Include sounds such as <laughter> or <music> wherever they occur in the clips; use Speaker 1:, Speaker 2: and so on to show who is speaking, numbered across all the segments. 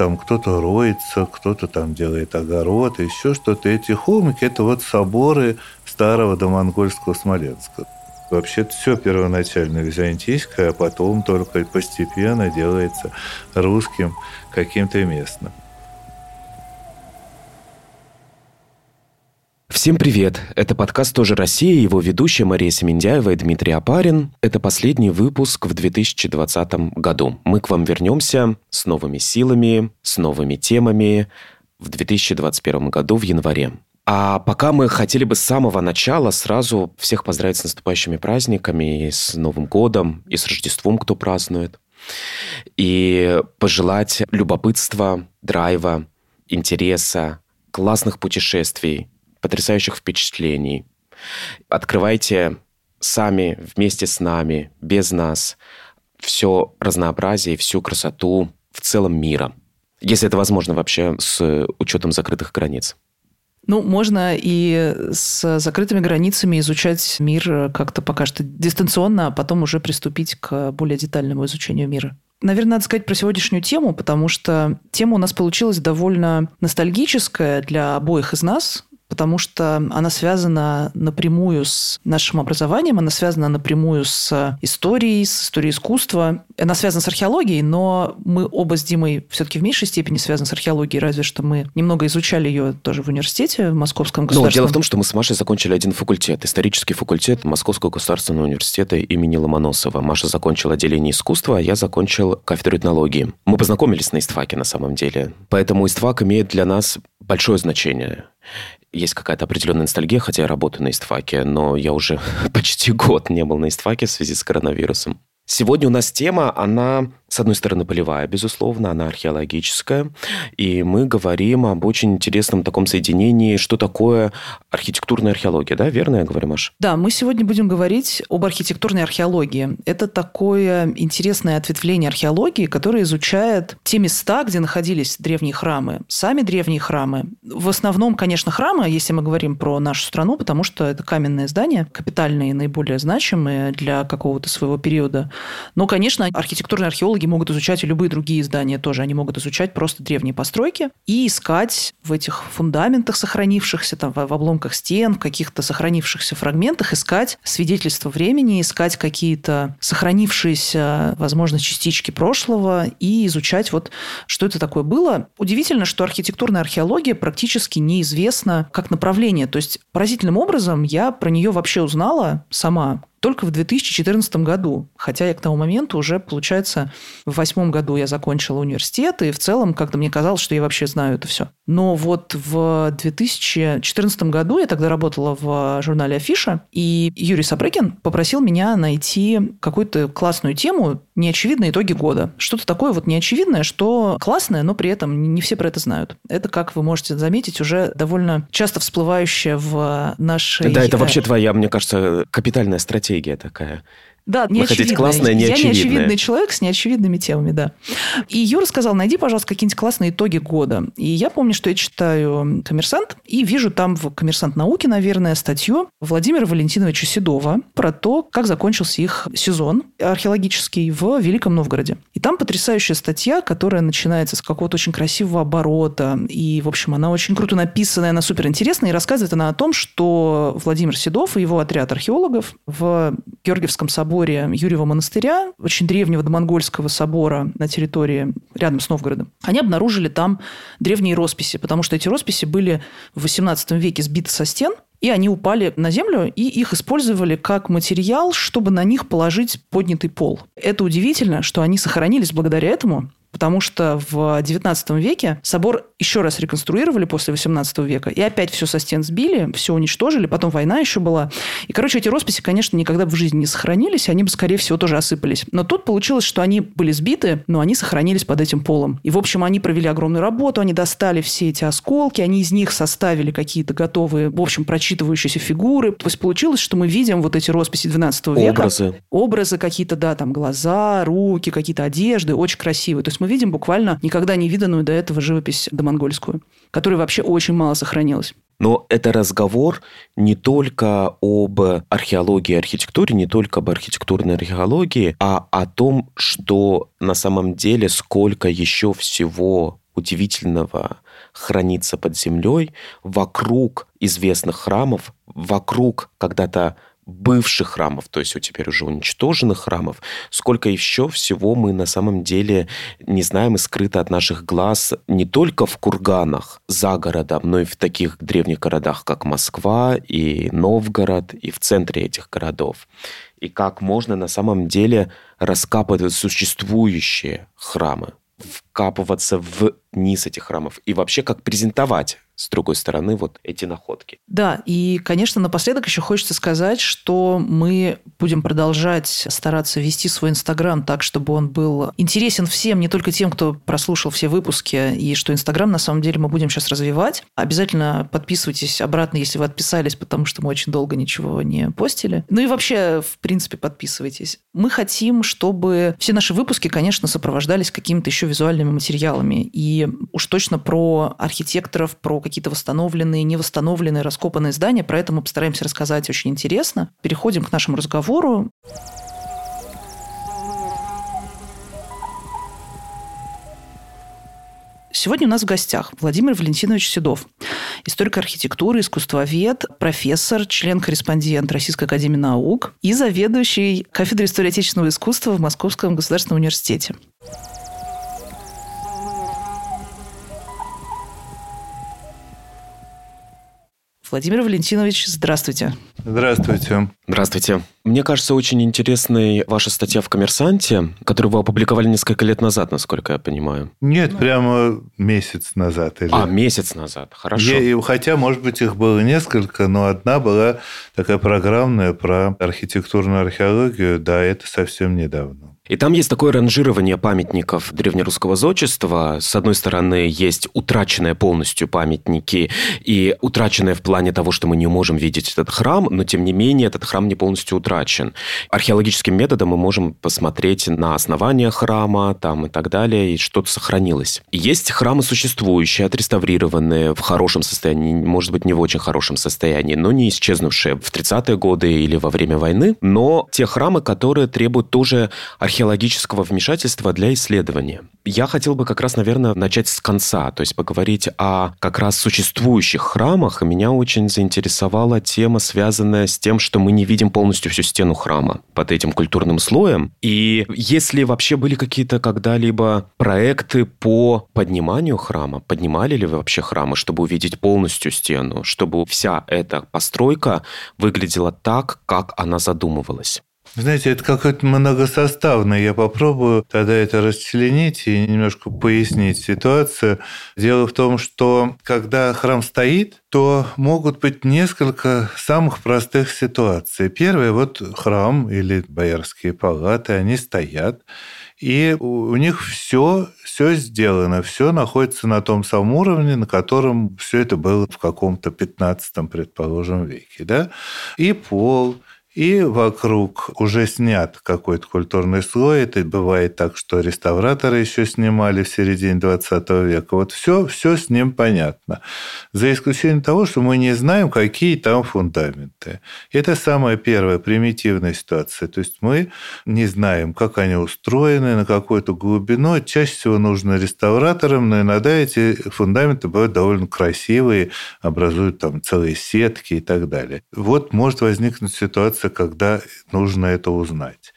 Speaker 1: там кто-то роется, кто-то там делает огород, еще что-то. Эти холмики – это вот соборы старого домонгольского Смоленска. Вообще все первоначально византийское, а потом только постепенно делается русским каким-то местным.
Speaker 2: Всем привет! Это подкаст «Тоже Россия», его ведущая Мария Семендяева и Дмитрий Апарин. Это последний выпуск в 2020 году. Мы к вам вернемся с новыми силами, с новыми темами в 2021 году в январе. А пока мы хотели бы с самого начала сразу всех поздравить с наступающими праздниками, и с Новым годом, и с Рождеством, кто празднует. И пожелать любопытства, драйва, интереса, классных путешествий, потрясающих впечатлений. Открывайте сами, вместе с нами, без нас, все разнообразие, всю красоту в целом мира. Если это возможно вообще с учетом закрытых границ.
Speaker 3: Ну, можно и с закрытыми границами изучать мир как-то пока что дистанционно, а потом уже приступить к более детальному изучению мира. Наверное, надо сказать про сегодняшнюю тему, потому что тема у нас получилась довольно ностальгическая для обоих из нас потому что она связана напрямую с нашим образованием, она связана напрямую с историей, с историей искусства. Она связана с археологией, но мы оба с Димой все-таки в меньшей степени связаны с археологией, разве что мы немного изучали ее тоже в университете, в Московском государственном.
Speaker 2: Ну, дело в том, что мы с Машей закончили один факультет, исторический факультет Московского государственного университета имени Ломоносова. Маша закончила отделение искусства, а я закончил кафедру этнологии. Мы познакомились на истфаке на самом деле. Поэтому истфак имеет для нас большое значение есть какая-то определенная ностальгия, хотя я работаю на истфаке, но я уже <laughs> почти год не был на истфаке в связи с коронавирусом. Сегодня у нас тема, она с одной стороны, полевая, безусловно, она археологическая, и мы говорим об очень интересном таком соединении, что такое архитектурная археология, да, верно я говорю, Маш?
Speaker 3: Да, мы сегодня будем говорить об архитектурной археологии. Это такое интересное ответвление археологии, которое изучает те места, где находились древние храмы, сами древние храмы. В основном, конечно, храмы, если мы говорим про нашу страну, потому что это каменные здания, капитальные, наиболее значимые для какого-то своего периода. Но, конечно, архитектурные археологи археологи могут изучать и любые другие здания тоже. Они могут изучать просто древние постройки и искать в этих фундаментах сохранившихся, там, в обломках стен, в каких-то сохранившихся фрагментах, искать свидетельства времени, искать какие-то сохранившиеся, возможно, частички прошлого и изучать вот, что это такое было. Удивительно, что архитектурная археология практически неизвестна как направление. То есть поразительным образом я про нее вообще узнала сама, только в 2014 году. Хотя я к тому моменту уже, получается, в восьмом году я закончила университет, и в целом как-то мне казалось, что я вообще знаю это все. Но вот в 2014 году я тогда работала в журнале «Афиша», и Юрий Сапрыкин попросил меня найти какую-то классную тему «Неочевидные итоги года». Что-то такое вот неочевидное, что классное, но при этом не все про это знают. Это, как вы можете заметить, уже довольно часто всплывающее в нашей...
Speaker 2: Да, это вообще твоя, мне кажется, капитальная стратегия стратегия такая.
Speaker 3: Да, неочевидная. классное, неочевидное. Я неочевидный человек с неочевидными темами, да. И Юра сказал, найди, пожалуйста, какие-нибудь классные итоги года. И я помню, что я читаю «Коммерсант», и вижу там в «Коммерсант науки», наверное, статью Владимира Валентиновича Седова про то, как закончился их сезон археологический в Великом Новгороде. И там потрясающая статья, которая начинается с какого-то очень красивого оборота. И, в общем, она очень круто написанная, она супер интересная. И рассказывает она о том, что Владимир Седов и его отряд археологов в Георгиевском соборе соборе Юрьева монастыря, очень древнего домонгольского собора на территории рядом с Новгородом, они обнаружили там древние росписи, потому что эти росписи были в XVIII веке сбиты со стен, и они упали на землю, и их использовали как материал, чтобы на них положить поднятый пол. Это удивительно, что они сохранились благодаря этому, потому что в XIX веке собор еще раз реконструировали после XVIII века, и опять все со стен сбили, все уничтожили, потом война еще была. И, короче, эти росписи, конечно, никогда в жизни не сохранились, они бы, скорее всего, тоже осыпались. Но тут получилось, что они были сбиты, но они сохранились под этим полом. И, в общем, они провели огромную работу, они достали все эти осколки, они из них составили какие-то готовые, в общем, прочитывающиеся фигуры. То есть получилось, что мы видим вот эти росписи XII века.
Speaker 2: Образы.
Speaker 3: Образы какие-то, да, там глаза, руки, какие-то одежды, очень красивые. То есть мы видим буквально никогда не виданную до этого живопись домонгольскую, которая вообще очень мало сохранилась.
Speaker 2: Но это разговор не только об археологии и архитектуре, не только об архитектурной археологии, а о том, что на самом деле сколько еще всего удивительного хранится под землей вокруг известных храмов, вокруг когда-то бывших храмов, то есть у теперь уже уничтоженных храмов, сколько еще всего мы на самом деле не знаем и скрыто от наших глаз не только в курганах за городом, но и в таких древних городах, как Москва и Новгород, и в центре этих городов. И как можно на самом деле раскапывать существующие храмы, вкапываться в низ этих храмов и вообще как презентовать с другой стороны, вот эти находки.
Speaker 3: Да, и, конечно, напоследок еще хочется сказать, что мы будем продолжать стараться вести свой Инстаграм так, чтобы он был интересен всем, не только тем, кто прослушал все выпуски, и что Инстаграм на самом деле мы будем сейчас развивать. Обязательно подписывайтесь обратно, если вы отписались, потому что мы очень долго ничего не постили. Ну и вообще, в принципе, подписывайтесь. Мы хотим, чтобы все наши выпуски, конечно, сопровождались какими-то еще визуальными материалами. И уж точно про архитекторов, про какие-то восстановленные, невосстановленные, раскопанные здания. Про это мы постараемся рассказать очень интересно. Переходим к нашему разговору. Сегодня у нас в гостях Владимир Валентинович Седов, историк архитектуры, искусствовед, профессор, член-корреспондент Российской академии наук и заведующий кафедрой истории отечественного искусства в Московском государственном университете. Владимир Валентинович, здравствуйте.
Speaker 1: Здравствуйте.
Speaker 2: Здравствуйте. Мне кажется, очень интересной ваша статья в «Коммерсанте», которую вы опубликовали несколько лет назад, насколько я понимаю.
Speaker 1: Нет, прямо месяц назад.
Speaker 2: Или... А, месяц назад, хорошо.
Speaker 1: Я, хотя, может быть, их было несколько, но одна была такая программная про архитектурную археологию, да, это совсем недавно.
Speaker 2: И там есть такое ранжирование памятников древнерусского зодчества. С одной стороны, есть утраченные полностью памятники и утраченные в плане того, что мы не можем видеть этот храм, но тем не менее этот храм не полностью утрачен. Археологическим методом мы можем посмотреть на основание храма там и так далее, и что-то сохранилось. Есть храмы существующие, отреставрированные в хорошем состоянии, может быть, не в очень хорошем состоянии, но не исчезнувшие в 30-е годы или во время войны, но те храмы, которые требуют тоже археологического археологического вмешательства для исследования. Я хотел бы как раз, наверное, начать с конца, то есть поговорить о как раз существующих храмах. Меня очень заинтересовала тема, связанная с тем, что мы не видим полностью всю стену храма под этим культурным слоем. И если вообще были какие-то когда-либо проекты по подниманию храма, поднимали ли вы вообще храмы, чтобы увидеть полностью стену, чтобы вся эта постройка выглядела так, как она задумывалась?
Speaker 1: Знаете, это какое-то многосоставное. Я попробую тогда это расчленить и немножко пояснить ситуацию. Дело в том, что когда храм стоит, то могут быть несколько самых простых ситуаций. Первое, вот храм или боярские палаты, они стоят, и у них все, все сделано, все находится на том самом уровне, на котором все это было в каком-то 15 предположим, веке. Да? И пол, и вокруг уже снят какой-то культурный слой. Это бывает так, что реставраторы еще снимали в середине 20 века. Вот все, все с ним понятно. За исключением того, что мы не знаем, какие там фундаменты. Это самая первая примитивная ситуация. То есть мы не знаем, как они устроены, на какую-то глубину. Чаще всего нужно реставраторам, но иногда эти фундаменты бывают довольно красивые, образуют там целые сетки и так далее. Вот может возникнуть ситуация, ситуация, когда нужно это узнать.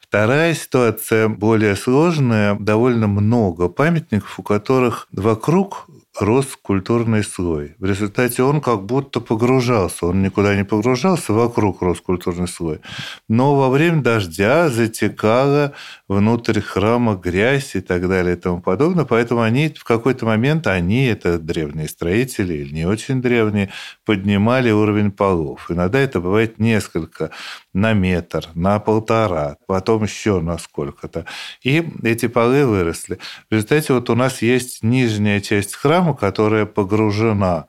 Speaker 1: Вторая ситуация более сложная. Довольно много памятников, у которых вокруг рос культурный слой. В результате он как будто погружался. Он никуда не погружался, вокруг рос культурный слой. Но во время дождя затекала внутрь храма грязь и так далее и тому подобное. Поэтому они в какой-то момент, они, это древние строители или не очень древние, поднимали уровень полов. Иногда это бывает несколько на метр, на полтора, потом еще на сколько-то. И эти полы выросли. В результате вот у нас есть нижняя часть храма, которая погружена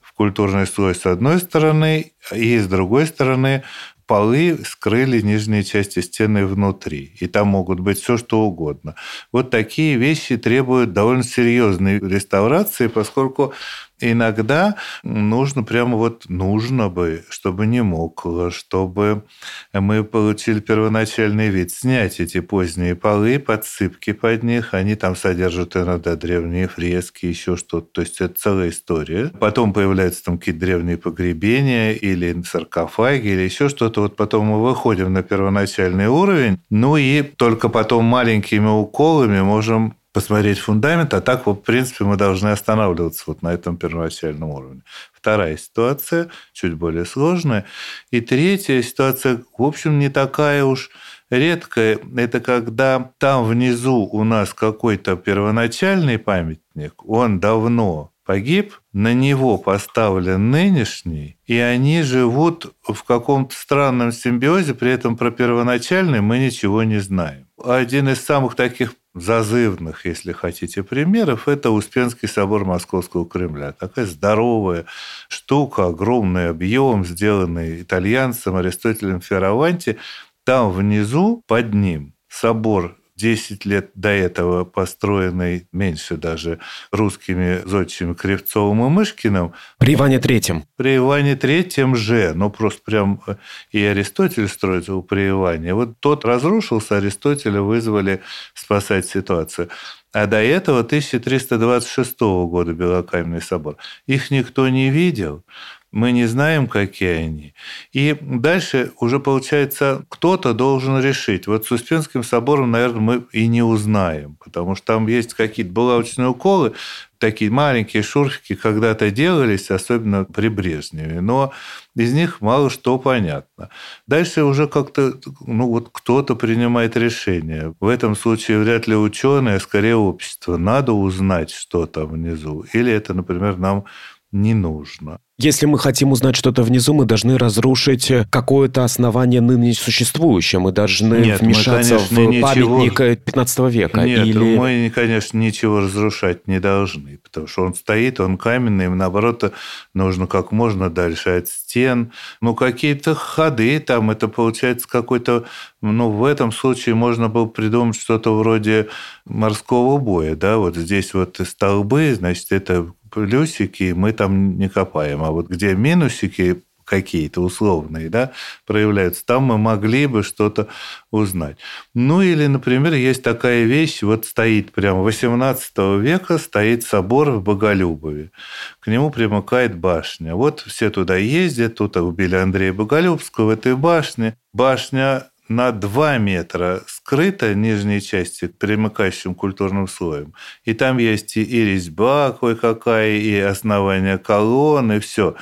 Speaker 1: в культурный слой с одной стороны, и с другой стороны полы скрыли нижние части стены внутри, и там могут быть все что угодно. Вот такие вещи требуют довольно серьезной реставрации, поскольку иногда нужно прямо вот нужно бы, чтобы не мокло, чтобы мы получили первоначальный вид, снять эти поздние полы, подсыпки под них, они там содержат иногда древние фрески, еще что-то, то есть это целая история. Потом появляются там какие-то древние погребения или саркофаги или еще что-то, вот потом мы выходим на первоначальный уровень, ну и только потом маленькими уколами можем посмотреть фундамент, а так, в принципе, мы должны останавливаться вот на этом первоначальном уровне. Вторая ситуация, чуть более сложная. И третья ситуация, в общем, не такая уж редкая. Это когда там внизу у нас какой-то первоначальный памятник, он давно погиб, на него поставлен нынешний, и они живут в каком-то странном симбиозе, при этом про первоначальный мы ничего не знаем. Один из самых таких зазывных, если хотите, примеров, это Успенский собор Московского Кремля. Такая здоровая штука, огромный объем, сделанный итальянцем Аристотелем Ферраванти. Там внизу, под ним, собор 10 лет до этого построенный, меньше даже, русскими зодчими Кривцовым и Мышкиным.
Speaker 2: При Иване Третьем.
Speaker 1: При Иване Третьем же. Ну, просто прям э, и Аристотель строится при Иване. Вот тот разрушился, Аристотеля вызвали спасать ситуацию. А до этого 1326 года Белокаменный собор. Их никто не видел мы не знаем, какие они. И дальше уже, получается, кто-то должен решить. Вот с Успенским собором, наверное, мы и не узнаем, потому что там есть какие-то булавочные уколы, такие маленькие шурфики когда-то делались, особенно при Брежневе, но из них мало что понятно. Дальше уже как-то, ну вот кто-то принимает решение. В этом случае вряд ли ученые, а скорее общество. Надо узнать, что там внизу. Или это, например, нам не нужно.
Speaker 2: Если мы хотим узнать что-то внизу, мы должны разрушить э, какое-то основание ныне существующее. Мы должны Нет, вмешаться мы, конечно, в ничего... памятник 15 века.
Speaker 1: Нет, или... мы, конечно, ничего разрушать не должны, потому что он стоит, он каменный, наоборот, нужно как можно дальше от стен. Ну, какие-то ходы там, это получается какой-то... Ну, в этом случае можно было придумать что-то вроде морского боя, да, вот здесь вот столбы, значит, это плюсики мы там не копаем, а вот где минусики какие-то условные, да, проявляются, там мы могли бы что-то узнать. Ну или, например, есть такая вещь, вот стоит прямо 18 века, стоит собор в Боголюбове. К нему примыкает башня. Вот все туда ездят, тут убили Андрея Боголюбского в этой башне. Башня на 2 метра скрыта нижней части примыкающим культурным слоем. И там есть и, резьба кое-какая, и основание колонн, и все.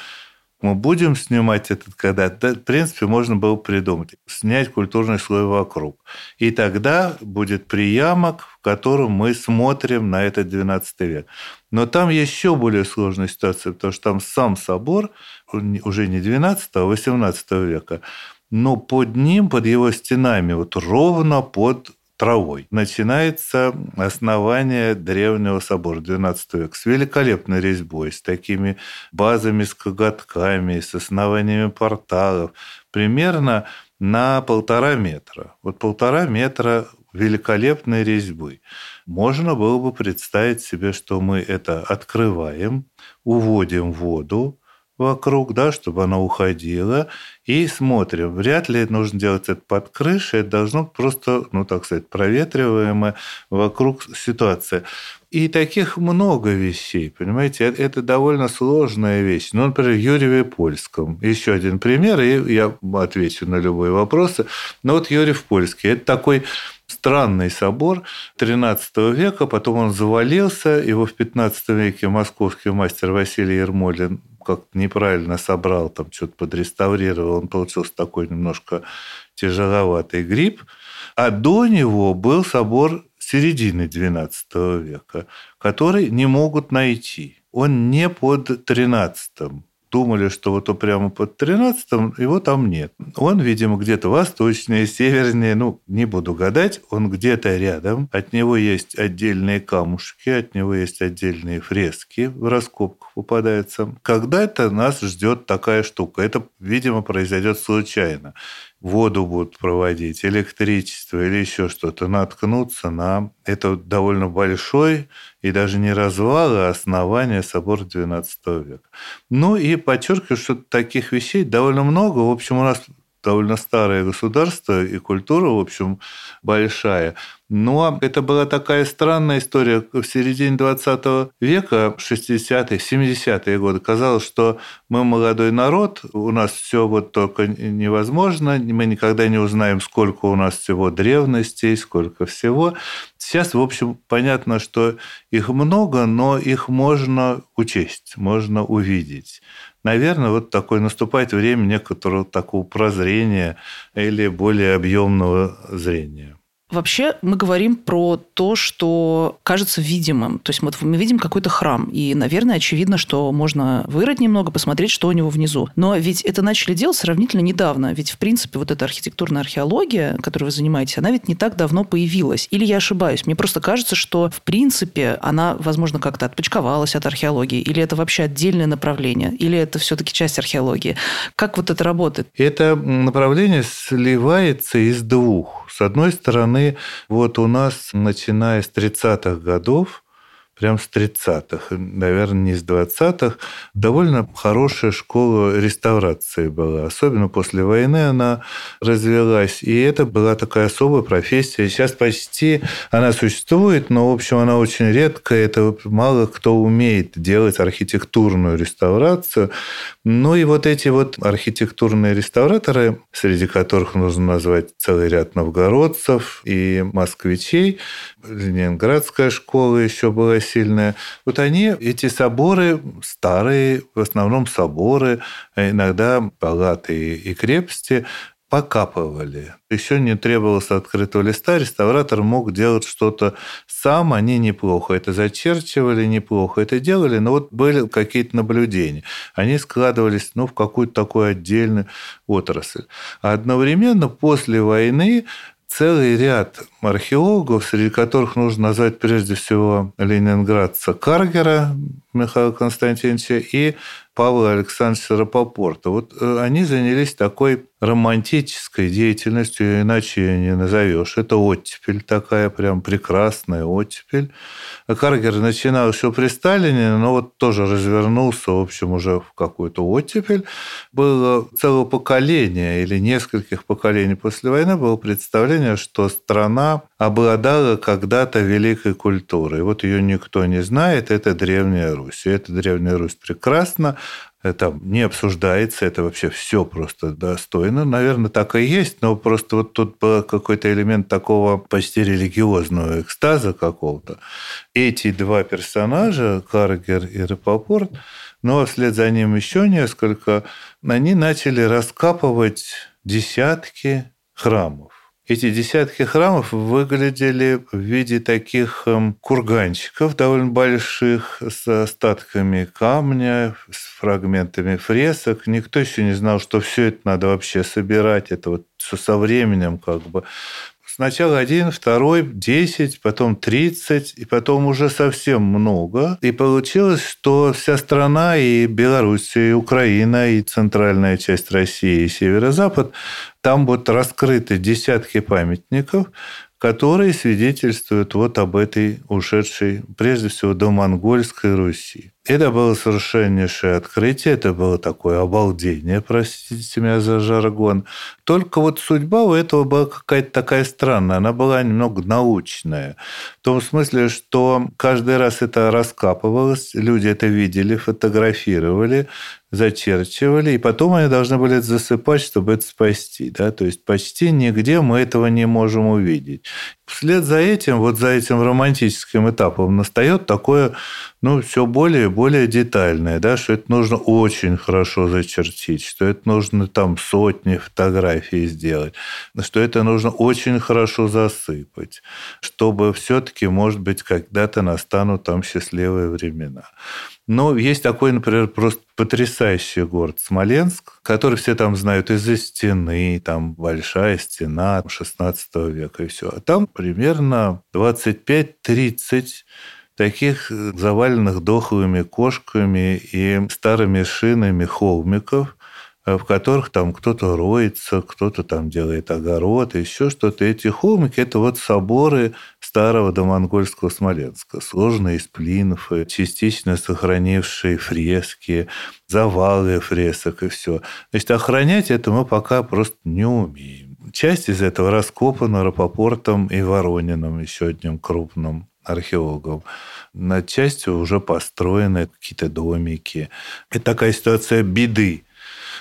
Speaker 1: Мы будем снимать этот когда? Да, в принципе, можно было придумать. Снять культурный слой вокруг. И тогда будет приямок, в котором мы смотрим на этот 12 век. Но там еще более сложная ситуация, потому что там сам собор, уже не 12, а 18 века, но под ним, под его стенами, вот ровно под травой. Начинается основание древнего собора XII века с великолепной резьбой, с такими базами, с коготками, с основаниями порталов, примерно на полтора метра. Вот полтора метра великолепной резьбы. Можно было бы представить себе, что мы это открываем, уводим воду, вокруг, да, чтобы она уходила, и смотрим. Вряд ли нужно делать это под крышей, это должно просто, ну, так сказать, проветриваемая вокруг ситуация. И таких много вещей, понимаете, это, это довольно сложная вещь. Ну, например, Юрьеве Польском. Еще один пример, и я отвечу на любые вопросы. Но вот Юрьев Польский – это такой странный собор XIII века, потом он завалился, его в XV веке московский мастер Василий Ермолин как-то неправильно собрал, там что-то подреставрировал, он получился такой немножко тяжеловатый гриб. А до него был собор середины XII века, который не могут найти. Он не под XIII думали, что вот он прямо под 13-м, его там нет. Он, видимо, где-то восточнее, севернее, ну, не буду гадать, он где-то рядом. От него есть отдельные камушки, от него есть отдельные фрески в раскопках попадаются. Когда-то нас ждет такая штука. Это, видимо, произойдет случайно. Воду будут проводить, электричество или еще что-то, наткнуться на это довольно большой и даже не развал, а основание собора XII века. Ну и подчеркиваю, что таких вещей довольно много. В общем, у нас довольно старое государство, и культура, в общем, большая. Но это была такая странная история. В середине 20 века, 60-е, 70-е годы, казалось, что мы молодой народ, у нас все вот только невозможно, мы никогда не узнаем, сколько у нас всего древностей, сколько всего. Сейчас, в общем, понятно, что их много, но их можно учесть, можно увидеть наверное, вот такое наступает время некоторого такого прозрения или более объемного зрения.
Speaker 3: Вообще мы говорим про то, что кажется видимым. То есть вот мы видим какой-то храм, и, наверное, очевидно, что можно вырыть немного, посмотреть, что у него внизу. Но ведь это начали делать сравнительно недавно. Ведь, в принципе, вот эта архитектурная археология, которой вы занимаетесь, она ведь не так давно появилась. Или я ошибаюсь? Мне просто кажется, что, в принципе, она, возможно, как-то отпочковалась от археологии. Или это вообще отдельное направление? Или это все-таки часть археологии? Как вот это работает?
Speaker 1: Это направление сливается из двух с одной стороны, вот у нас, начиная с 30-х годов, прям с 30-х, наверное, не с 20-х, довольно хорошая школа реставрации была. Особенно после войны она развелась. И это была такая особая профессия. Сейчас почти она существует, но, в общем, она очень редкая. Это мало кто умеет делать архитектурную реставрацию. Ну и вот эти вот архитектурные реставраторы, среди которых нужно назвать целый ряд новгородцев и москвичей, Ленинградская школа еще была сильная. Вот они, эти соборы старые, в основном соборы, а иногда палаты и крепости, покапывали. Еще не требовалось открытого листа, реставратор мог делать что-то сам, они неплохо это зачерчивали, неплохо это делали, но вот были какие-то наблюдения. Они складывались ну, в какую-то такую отдельную отрасль. А одновременно после войны целый ряд археологов, среди которых нужно назвать прежде всего ленинградца Каргера Михаила Константиновича и Павла Александровича Рапопорта. Вот э, они занялись такой романтической деятельностью, иначе ее не назовешь. Это оттепель такая, прям прекрасная оттепель. Каргер начинал еще при Сталине, но вот тоже развернулся, в общем, уже в какую-то оттепель. Было целое поколение или нескольких поколений после войны было представление, что страна обладала когда-то великой культурой. Вот ее никто не знает, это Древняя Русь. И эта Древняя Русь прекрасна, это не обсуждается, это вообще все просто достойно. Наверное, так и есть, но просто вот тут был какой-то элемент такого почти религиозного экстаза какого-то. Эти два персонажа, Каргер и Рапопорт, но вслед за ним еще несколько, они начали раскапывать десятки храмов. Эти десятки храмов выглядели в виде таких эм, курганчиков довольно больших с остатками камня, с фрагментами фресок. Никто еще не знал, что все это надо вообще собирать. Это вот все со временем как бы Сначала один, второй, десять, потом тридцать, и потом уже совсем много. И получилось, что вся страна, и Беларусь, и Украина, и центральная часть России, и северо-запад, там вот раскрыты десятки памятников, которые свидетельствуют вот об этой ушедшей, прежде всего, до монгольской Руси. Это было совершеннейшее открытие, это было такое обалдение, простите меня за жаргон. Только вот судьба у этого была какая-то такая странная, она была немного научная. В том смысле, что каждый раз это раскапывалось, люди это видели, фотографировали, зачерчивали, и потом они должны были засыпать, чтобы это спасти. Да? То есть почти нигде мы этого не можем увидеть. Вслед за этим, вот за этим романтическим этапом настает такое, ну, все более и более детальное, да, что это нужно очень хорошо зачертить, что это нужно там сотни фотографий сделать, что это нужно очень хорошо засыпать, чтобы все-таки, может быть, когда-то настанут там счастливые времена. Но есть такой, например, просто потрясающий город Смоленск, который все там знают из-за стены, там большая стена 16 века и все. А там примерно 25-30 таких заваленных дохлыми кошками и старыми шинами холмиков, в которых там кто-то роется, кто-то там делает огород, еще что-то. Эти холмики – это вот соборы старого домонгольского Смоленска, сложные из плинфы, частично сохранившие фрески, завалы фресок и все. Значит, охранять это мы пока просто не умеем. Часть из этого раскопана Рапопортом и Ворониным, еще одним крупным археологом. Над частью уже построены какие-то домики. Это такая ситуация беды.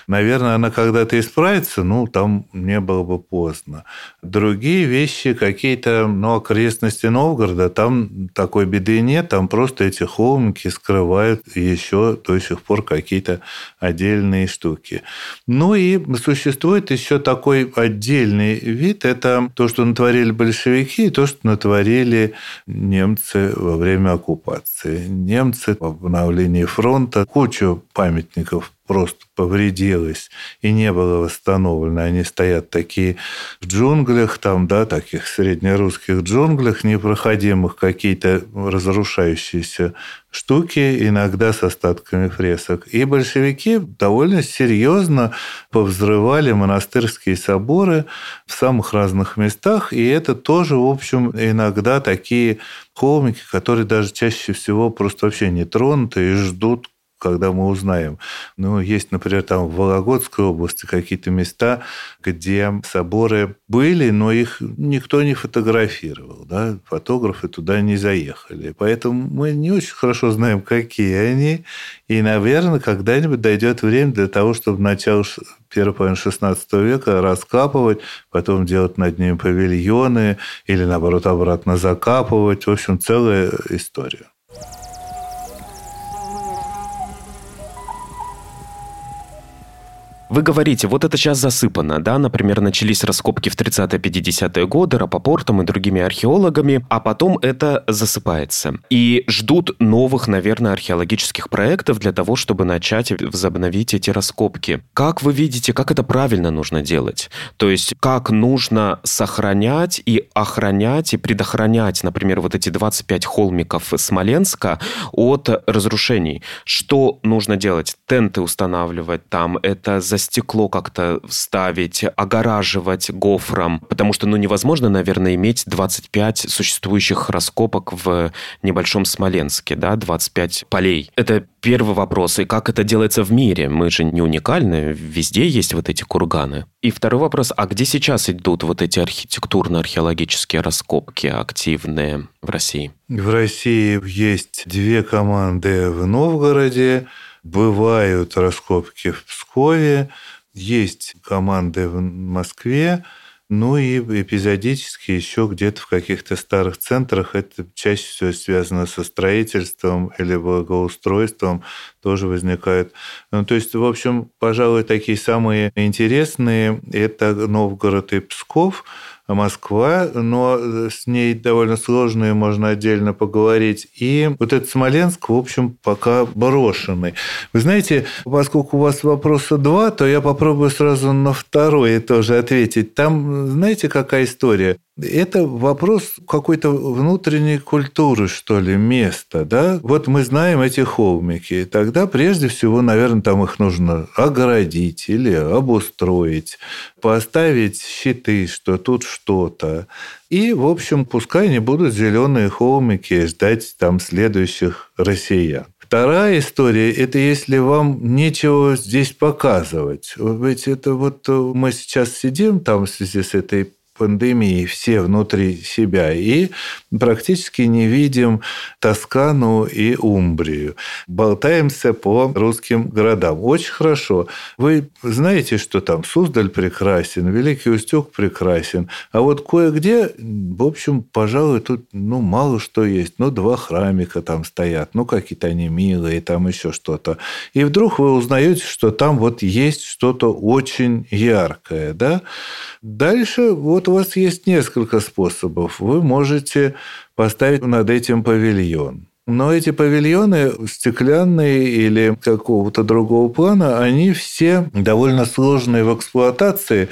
Speaker 1: Наверное, она когда-то исправится, ну, там не было бы поздно. Другие вещи, какие-то, ну, окрестности Новгорода, там такой беды нет, там просто эти холмики скрывают еще до сих пор какие-то отдельные штуки. Ну и существует еще такой отдельный вид, это то, что натворили большевики, и то, что натворили немцы во время оккупации. Немцы в обновлении фронта кучу памятников просто повредилось и не было восстановлено. Они стоят такие в джунглях, там, да, таких среднерусских джунглях, непроходимых, какие-то разрушающиеся штуки, иногда с остатками фресок. И большевики довольно серьезно повзрывали монастырские соборы в самых разных местах, и это тоже, в общем, иногда такие холмики, которые даже чаще всего просто вообще не тронуты и ждут когда мы узнаем. Ну, есть, например, там в Вологодской области какие-то места, где соборы были, но их никто не фотографировал. Да? Фотографы туда не заехали. Поэтому мы не очень хорошо знаем, какие они. И, наверное, когда-нибудь дойдет время для того, чтобы начало первой половины XVI века раскапывать, потом делать над ними павильоны или, наоборот, обратно закапывать. В общем, целая история.
Speaker 2: Вы говорите, вот это сейчас засыпано, да, например, начались раскопки в 30-50-е годы Рапопортом и другими археологами, а потом это засыпается. И ждут новых, наверное, археологических проектов для того, чтобы начать возобновить эти раскопки. Как вы видите, как это правильно нужно делать? То есть, как нужно сохранять и охранять и предохранять, например, вот эти 25 холмиков Смоленска от разрушений? Что нужно делать? Тенты устанавливать там, это за стекло как-то ставить, огораживать гофром, потому что, ну, невозможно, наверное, иметь 25 существующих раскопок в небольшом Смоленске, да, 25 полей. Это первый вопрос. И как это делается в мире? Мы же не уникальны, везде есть вот эти курганы. И второй вопрос, а где сейчас идут вот эти архитектурно-археологические раскопки активные в России?
Speaker 1: В России есть две команды в Новгороде, бывают раскопки в Пскове, есть команды в Москве, ну и эпизодически еще где-то в каких-то старых центрах это чаще всего связано со строительством или благоустройством тоже возникает. Ну, то есть, в общем, пожалуй, такие самые интересные – это Новгород и Псков – Москва, но с ней довольно сложно, и можно отдельно поговорить. И вот этот Смоленск, в общем, пока брошенный. Вы знаете, поскольку у вас вопроса два, то я попробую сразу на второй тоже ответить. Там, знаете, какая история? Это вопрос какой-то внутренней культуры, что ли, места, да? Вот мы знаем эти холмики. Тогда прежде всего, наверное, там их нужно огородить или обустроить, поставить щиты, что тут что-то. И, в общем, пускай не будут зеленые холмики ждать там следующих россиян. Вторая история – это если вам нечего здесь показывать. Ведь это вот мы сейчас сидим там в связи с этой пандемии все внутри себя и практически не видим Тоскану и Умбрию. Болтаемся по русским городам. Очень хорошо. Вы знаете, что там Суздаль прекрасен, Великий Устюг прекрасен, а вот кое-где, в общем, пожалуй, тут ну, мало что есть. Ну, два храмика там стоят, ну, какие-то они милые, там еще что-то. И вдруг вы узнаете, что там вот есть что-то очень яркое, да? Дальше вот у вас есть несколько способов. Вы можете поставить над этим павильон. Но эти павильоны стеклянные или какого-то другого плана, они все довольно сложные в эксплуатации.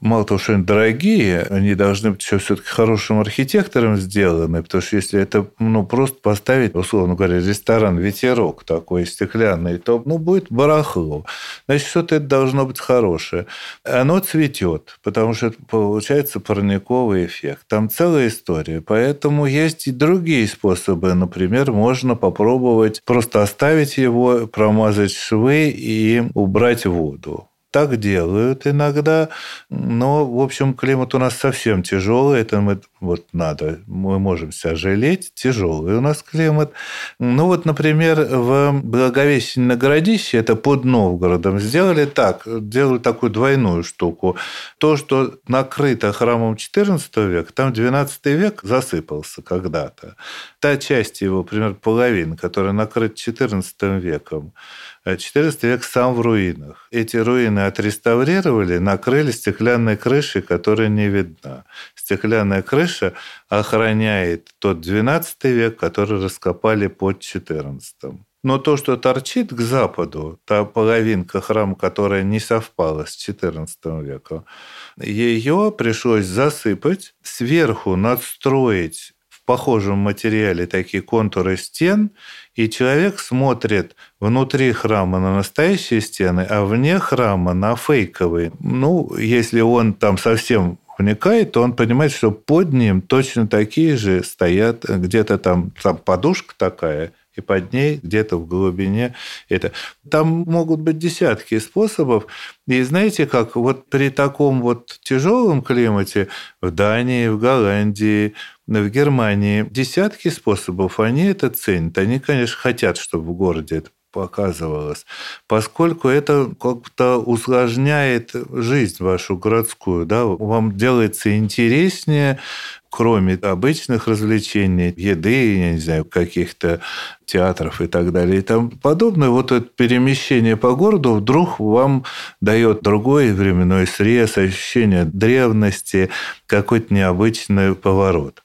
Speaker 1: Мало того, что они дорогие, они должны быть еще все-таки хорошим архитектором сделаны, потому что если это ну, просто поставить, условно говоря, ресторан «Ветерок» такой стеклянный, то ну, будет барахло. Значит, что-то это должно быть хорошее. Оно цветет, потому что получается парниковый эффект. Там целая история. Поэтому есть и другие способы. Например, можно попробовать просто оставить его, промазать швы и убрать воду так делают иногда, но, в общем, климат у нас совсем тяжелый, это мы, вот надо, мы можем себя жалеть, тяжелый у нас климат. Ну вот, например, в Благовещении на Городище, это под Новгородом, сделали так, делали такую двойную штуку. То, что накрыто храмом XIV века, там XII век засыпался когда-то. Та часть его, примерно половина, которая накрыта XIV веком, XIV век сам в руинах. Эти руины отреставрировали, накрыли стеклянной крышей, которая не видна. Стеклянная крыша охраняет тот XII век, который раскопали под XIV. Но то, что торчит к западу, та половинка храма, которая не совпала с XIV веком, ее пришлось засыпать, сверху надстроить похожем материале такие контуры стен и человек смотрит внутри храма на настоящие стены, а вне храма на фейковые. Ну, если он там совсем вникает, то он понимает, что под ним точно такие же стоят где-то там, там подушка такая, и под ней где-то в глубине это. Там могут быть десятки способов. И знаете, как вот при таком вот тяжелом климате в Дании, в Голландии, в Германии десятки способов, они это ценят. Они, конечно, хотят, чтобы в городе это показывалось, поскольку это как-то усложняет жизнь вашу городскую, да, вам делается интереснее, кроме обычных развлечений, еды, я не знаю, каких-то театров и так далее и тому подобное, вот это перемещение по городу вдруг вам дает другой временной срез, ощущение древности, какой-то необычный поворот.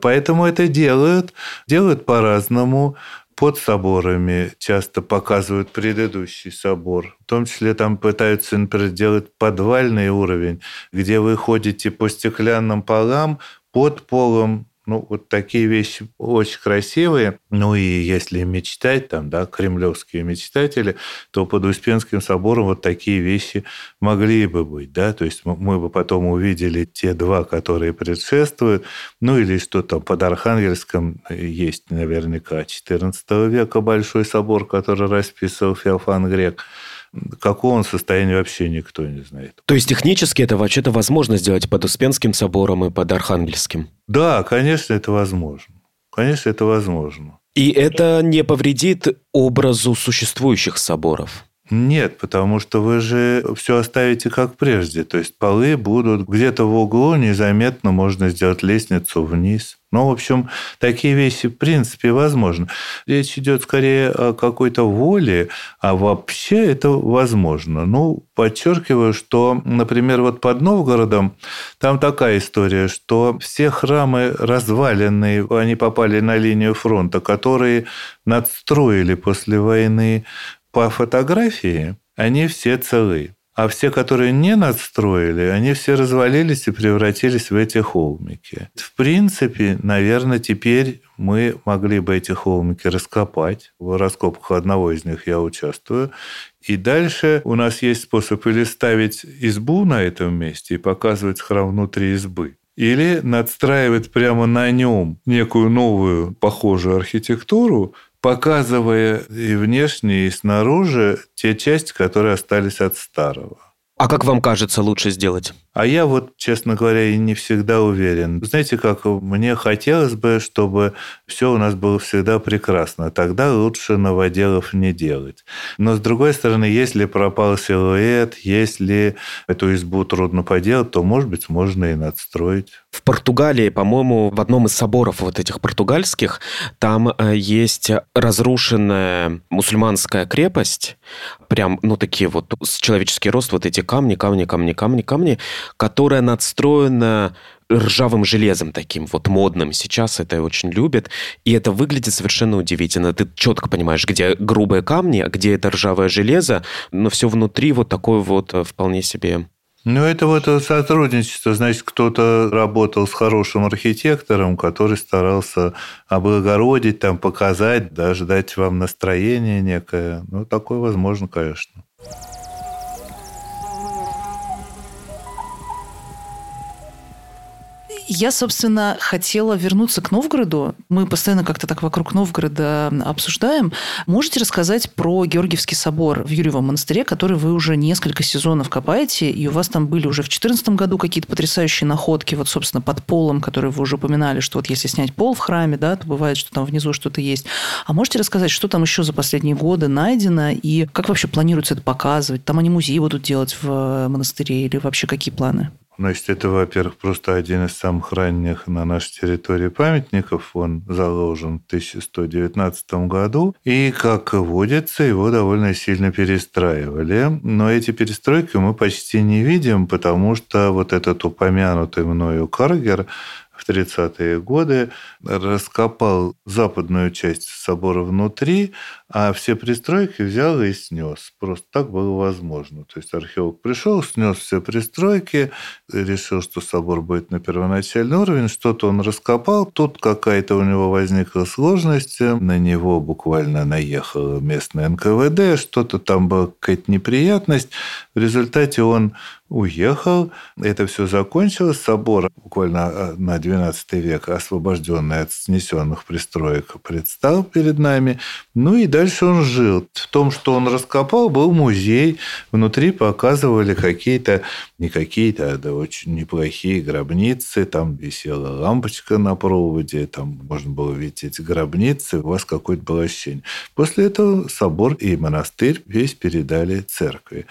Speaker 1: Поэтому это делают, делают по-разному под соборами часто показывают предыдущий собор. В том числе там пытаются, например, делать подвальный уровень, где вы ходите по стеклянным полам, под полом ну, вот такие вещи очень красивые. Ну, и если мечтать, там, да, кремлевские мечтатели, то под Успенским собором вот такие вещи могли бы быть, да, то есть мы бы потом увидели те два, которые предшествуют, ну, или что там под Архангельском есть наверняка XIV века большой собор, который расписывал Феофан Грек. Какого он состояния вообще никто не знает.
Speaker 2: То есть технически это вообще-то возможно сделать под Успенским собором и под Архангельским?
Speaker 1: Да, конечно, это возможно. Конечно, это возможно.
Speaker 2: И это не повредит образу существующих соборов?
Speaker 1: Нет, потому что вы же все оставите как прежде. То есть полы будут где-то в углу, незаметно можно сделать лестницу вниз. Ну, в общем, такие вещи в принципе возможны. Речь идет скорее о какой-то воле, а вообще это возможно. Ну, подчеркиваю, что, например, вот под Новгородом там такая история, что все храмы разваленные, они попали на линию фронта, которые надстроили после войны по фотографии, они все целы. А все, которые не надстроили, они все развалились и превратились в эти холмики. В принципе, наверное, теперь мы могли бы эти холмики раскопать. В раскопках одного из них я участвую. И дальше у нас есть способ или ставить избу на этом месте и показывать храм внутри избы, или надстраивать прямо на нем некую новую похожую архитектуру, показывая и внешне, и снаружи те части, которые остались от старого.
Speaker 2: А как вам кажется лучше сделать?
Speaker 1: А я вот, честно говоря, и не всегда уверен. Знаете, как мне хотелось бы, чтобы все у нас было всегда прекрасно. Тогда лучше новоделов не делать. Но, с другой стороны, если пропал силуэт, если эту избу трудно поделать, то, может быть, можно и надстроить.
Speaker 2: В Португалии, по-моему, в одном из соборов вот этих португальских, там э, есть разрушенная мусульманская крепость, прям, ну, такие вот с человеческий рост, вот эти камни, камни, камни, камни, камни, которая надстроена ржавым железом таким вот модным. Сейчас это очень любят. И это выглядит совершенно удивительно. Ты четко понимаешь, где грубые камни, а где это ржавое железо, но все внутри вот такое вот э, вполне себе
Speaker 1: Ну, это вот сотрудничество. Значит, кто-то работал с хорошим архитектором, который старался облагородить, там, показать, даже дать вам настроение некое. Ну, такое возможно, конечно.
Speaker 3: Я, собственно, хотела вернуться к Новгороду. Мы постоянно как-то так вокруг Новгорода обсуждаем. Можете рассказать про Георгиевский собор в Юрьевом монастыре, который вы уже несколько сезонов копаете, и у вас там были уже в 2014 году какие-то потрясающие находки, вот, собственно, под полом, которые вы уже упоминали, что вот если снять пол в храме, да, то бывает, что там внизу что-то есть. А можете рассказать, что там еще за последние годы найдено, и как вообще планируется это показывать? Там они музеи будут делать в монастыре или вообще какие планы?
Speaker 1: Значит, это, во-первых, просто один из самых ранних на нашей территории памятников. Он заложен в 1119 году. И, как водится, его довольно сильно перестраивали. Но эти перестройки мы почти не видим, потому что вот этот упомянутый мною Каргер в 30-е годы раскопал западную часть собора внутри, а все пристройки взял и снес. Просто так было возможно. То есть археолог пришел, снес все пристройки, решил, что собор будет на первоначальный уровень, что-то он раскопал, тут какая-то у него возникла сложность, на него буквально наехала местная НКВД, что-то там была какая-то неприятность. В результате он уехал, это все закончилось, собор буквально а, на XII век, освобожденный от снесенных пристроек, предстал перед нами. Ну и дальше он жил. В том, что он раскопал, был музей. Внутри показывали какие-то, не какие-то, а да, очень неплохие гробницы. Там висела лампочка на проводе, там можно было видеть эти гробницы. У вас какое-то было ощущение. После этого собор и монастырь весь передали церкви.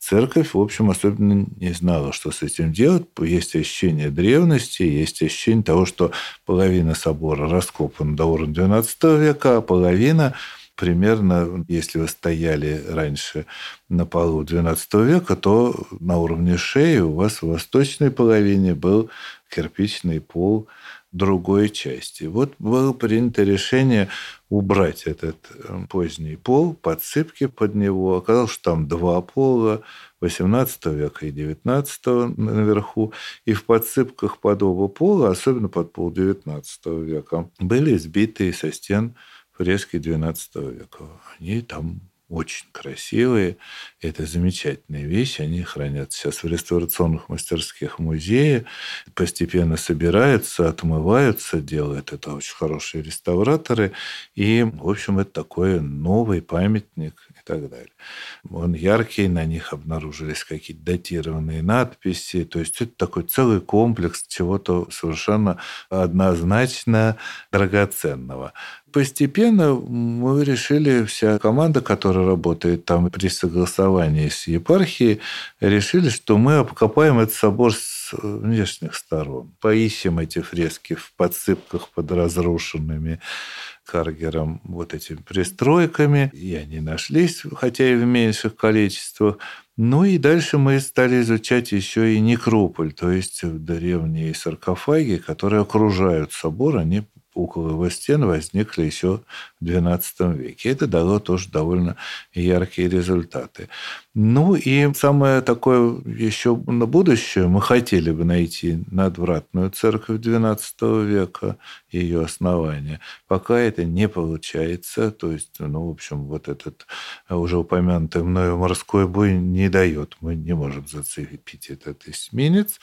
Speaker 1: Церковь, в общем, особенно не знала, что с этим делать. Есть ощущение древности, есть ощущение того, что половина собора раскопана до уровня XII века, а половина примерно, если вы стояли раньше на полу XII века, то на уровне шеи у вас в восточной половине был кирпичный пол другой части. Вот было принято решение убрать этот э, поздний пол, подсыпки под него. Оказалось, что там два пола, 18 века и 19 наверху. И в подсыпках под оба пола, особенно под пол 19 века, были сбитые со стен фрески XII века. Они там очень красивые. Это замечательные вещи. Они хранятся сейчас в реставрационных мастерских музея. Постепенно собираются, отмываются, делают это очень хорошие реставраторы. И, в общем, это такой новый памятник и так далее. Он яркий, на них обнаружились какие-то датированные надписи. То есть это такой целый комплекс чего-то совершенно однозначно драгоценного. Постепенно мы решили, вся команда, которая работает там при согласовании с епархией, решили, что мы обкопаем этот собор с внешних сторон. Поищем эти фрески в подсыпках под разрушенными Каргером вот этими пристройками, и они нашлись, хотя и в меньших количествах. Ну и дальше мы стали изучать еще и некрополь, то есть древние саркофаги, которые окружают собор, они около его стен возникли еще в XII веке. Это дало тоже довольно яркие результаты. Ну и самое такое еще на будущее, мы хотели бы найти надвратную церковь XII века, ее основание. Пока это не получается, то есть, ну, в общем, вот этот уже упомянутый мною морской бой не дает, мы не можем зацепить этот эсминец.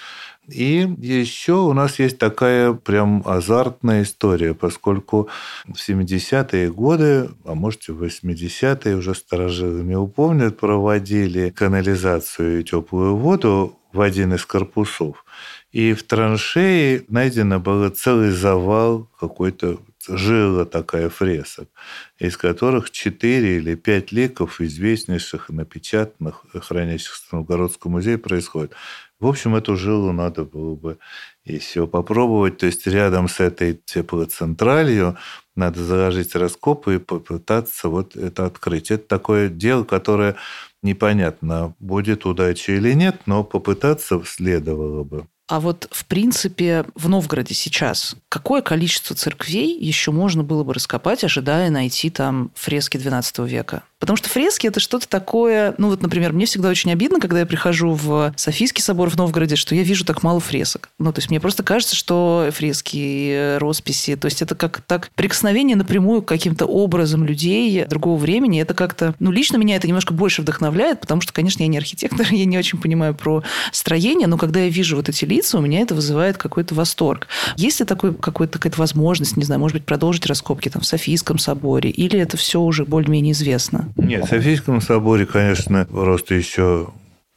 Speaker 1: И еще у нас есть такая прям азартная история, поскольку в 70-е годы, а может в 80-е уже старожилы не упомнят, проводили канализацию и теплую воду в один из корпусов. И в траншее найдено было целый завал какой-то жила такая фресок, из которых четыре или пять ликов известнейших, напечатанных, хранящихся в Новгородском музее, происходит. В общем, эту жилу надо было бы еще попробовать. То есть рядом с этой теплоцентралью надо заложить раскопы и попытаться вот это открыть. Это такое дело, которое непонятно, будет удача или нет, но попытаться следовало бы.
Speaker 3: А вот, в принципе, в Новгороде сейчас какое количество церквей еще можно было бы раскопать, ожидая найти там фрески XII века? Потому что фрески – это что-то такое... Ну, вот, например, мне всегда очень обидно, когда я прихожу в Софийский собор в Новгороде, что я вижу так мало фресок. Ну, то есть мне просто кажется, что фрески, росписи, то есть это как так прикосновение напрямую к каким-то образом людей другого времени, это как-то... Ну, лично меня это немножко больше вдохновляет, потому что, конечно, я не архитектор, <laughs> я не очень понимаю про строение, но когда я вижу вот эти лица, у меня это вызывает какой-то восторг. Есть ли такой, какой-то, какая-то возможность, не знаю, может быть, продолжить раскопки там в Софийском соборе, или это все уже более-менее известно?
Speaker 1: Нет, в Софийском соборе, конечно, просто еще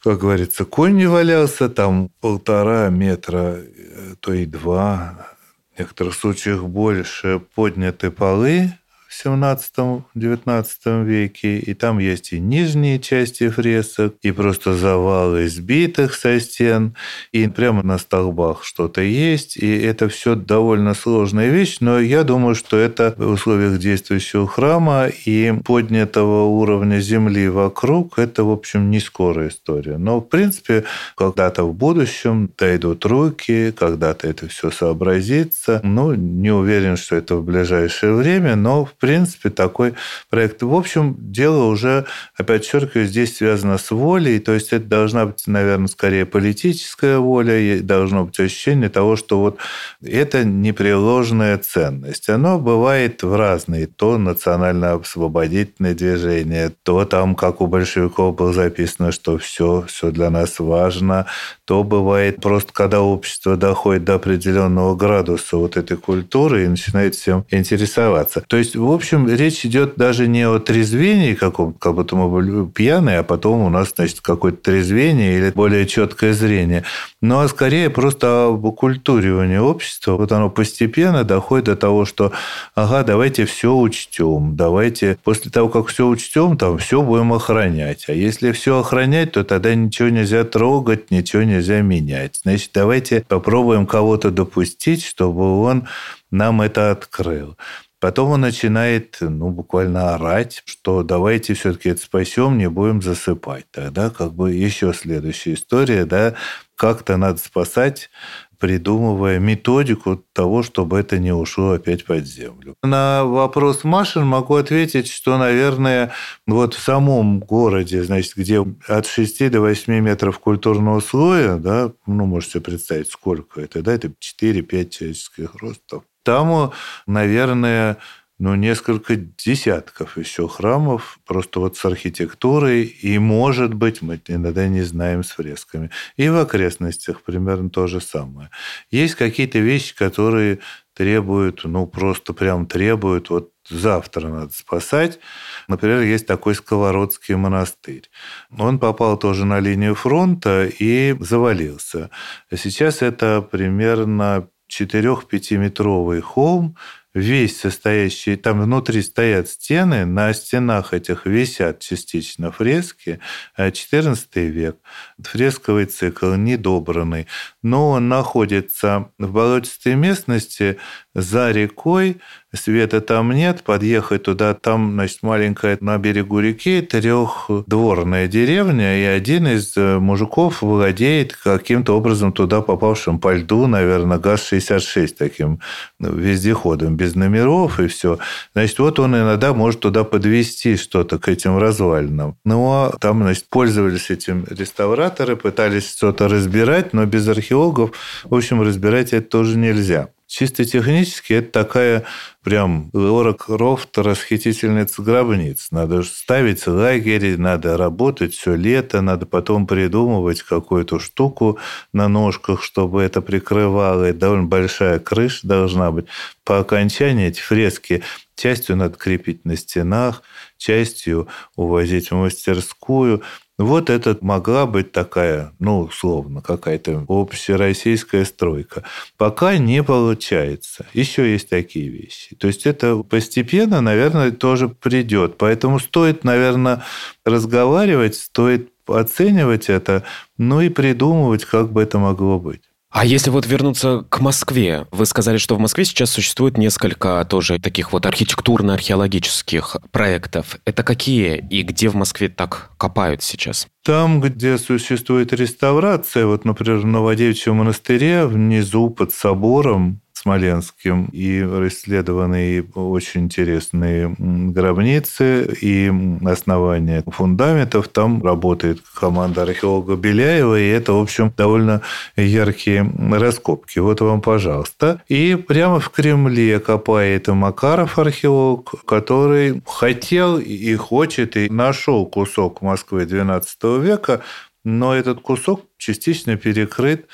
Speaker 1: как говорится, конь не валялся, там полтора метра, э, то и два, в некоторых случаях больше, подняты полы, в 17-19 веке, и там есть и нижние части фресок, и просто завалы сбитых со стен, и прямо на столбах что-то есть, и это все довольно сложная вещь, но я думаю, что это в условиях действующего храма и поднятого уровня земли вокруг, это, в общем, не скорая история. Но, в принципе, когда-то в будущем дойдут руки, когда-то это все сообразится. Ну, не уверен, что это в ближайшее время, но, в принципе, такой проект. В общем, дело уже, опять подчеркиваю, здесь связано с волей, то есть это должна быть, наверное, скорее политическая воля, и должно быть ощущение того, что вот это непреложная ценность. Оно бывает в разные, то национально-освободительное движение, то там, как у большевиков было записано, что все, все для нас важно, то бывает просто, когда общество доходит до определенного градуса вот этой культуры и начинает всем интересоваться. То есть, в общем, речь идет даже не о трезвении каком как будто мы были пьяные, а потом у нас, значит, какое-то трезвение или более четкое зрение. Но а скорее просто об оккультуривании общества. Вот оно постепенно доходит до того, что, ага, давайте все учтем, давайте после того, как все учтем, там все будем охранять. А если все охранять, то тогда ничего нельзя трогать, ничего нельзя менять. Значит, давайте попробуем кого-то допустить, чтобы он нам это открыл. Потом он начинает, ну, буквально орать, что давайте все-таки это спасем, не будем засыпать. Тогда как бы еще следующая история, да, как-то надо спасать, придумывая методику того, чтобы это не ушло опять под землю. На вопрос Машин могу ответить, что, наверное, вот в самом городе, значит, где от 6 до 8 метров культурного слоя, да, ну, можете представить, сколько это, да, это 4-5 человеческих ростов, там, наверное, ну, несколько десятков еще храмов, просто вот с архитектурой, и, может быть, мы иногда не знаем с фресками. И в окрестностях примерно то же самое. Есть какие-то вещи, которые требуют, ну, просто прям требуют, вот завтра надо спасать. Например, есть такой Сковородский монастырь. Он попал тоже на линию фронта и завалился. Сейчас это примерно 4-5-метровый холм, весь состоящий, там внутри стоят стены, на стенах этих висят частично фрески, 14 э, век, фресковый цикл недобранный, но он находится в болотистой местности за рекой, света там нет, подъехать туда, там, значит, маленькая на берегу реки трехдворная деревня, и один из э, мужиков владеет каким-то образом туда попавшим по льду, наверное, ГАЗ-66 таким ну, вездеходом, без номеров и все. Значит, вот он иногда может туда подвести что-то к этим развалинам. Ну, а там, значит, пользовались этим реставраторы, пытались что-то разбирать, но без археологов, в общем, разбирать это тоже нельзя. Чисто технически это такая прям Лора Крофт расхитительница гробниц. Надо ставить лагерь, надо работать все лето, надо потом придумывать какую-то штуку на ножках, чтобы это прикрывало. Это довольно большая крыша должна быть. По окончании эти фрески частью надо крепить на стенах, частью увозить в мастерскую. Вот это могла быть такая, ну, условно, какая-то общероссийская стройка. Пока не получается. Еще есть такие вещи. То есть это постепенно, наверное, тоже придет. Поэтому стоит, наверное, разговаривать, стоит оценивать это, ну и придумывать, как бы это могло быть.
Speaker 2: А если вот вернуться к Москве, вы сказали, что в Москве сейчас существует несколько тоже таких вот архитектурно-археологических проектов. Это какие и где в Москве так копают сейчас?
Speaker 1: Там, где существует реставрация, вот, например, в Новодевичьем монастыре, внизу под собором, Смоленским и исследованы очень интересные гробницы и основания фундаментов. Там работает команда археолога Беляева, и это, в общем, довольно яркие раскопки. Вот вам, пожалуйста. И прямо в Кремле копает и Макаров, археолог, который хотел и хочет, и нашел кусок Москвы XII века, но этот кусок частично перекрыт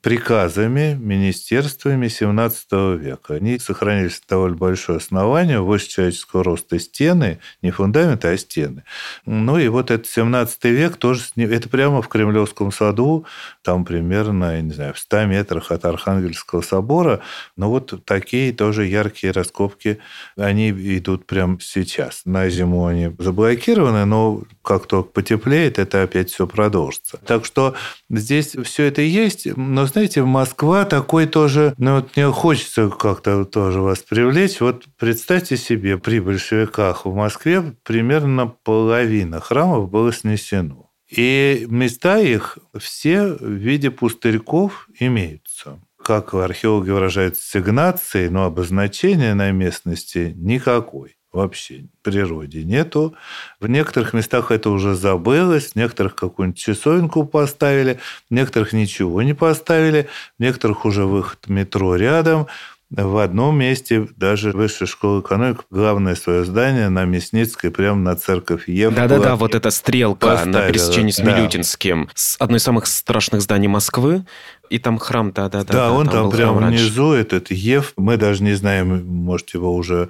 Speaker 1: приказами, министерствами XVII века. Они сохранились довольно большое основание, выше человеческого роста стены, не фундаменты, а стены. Ну и вот этот 17 век тоже, это прямо в Кремлевском саду, там примерно, я не знаю, в 100 метрах от Архангельского собора. Но вот такие тоже яркие раскопки, они идут прямо сейчас. На зиму они заблокированы, но как только потеплеет, это опять все продолжится. Так что здесь все это есть, но знаете, Москва такой тоже, ну вот мне хочется как-то тоже вас привлечь. Вот представьте себе, при большевиках в Москве примерно половина храмов было снесено. И места их все в виде пустырьков имеются как археологи выражаются, сигнации, но обозначения на местности никакой вообще в природе нету. В некоторых местах это уже забылось, в некоторых какую-нибудь часовенку поставили, в некоторых ничего не поставили, в некоторых уже выход метро рядом. В одном месте даже высшая школа экономики, главное свое здание на Мясницкой, прямо на церковь Ев.
Speaker 2: Да-да-да, вот эта стрелка поставила, на пересечении с Милютинским. Да. Одно из самых страшных зданий Москвы. И там храм, да-да-да.
Speaker 1: Да, он там, там прямо внизу, этот Ев. Мы даже не знаем, может, его уже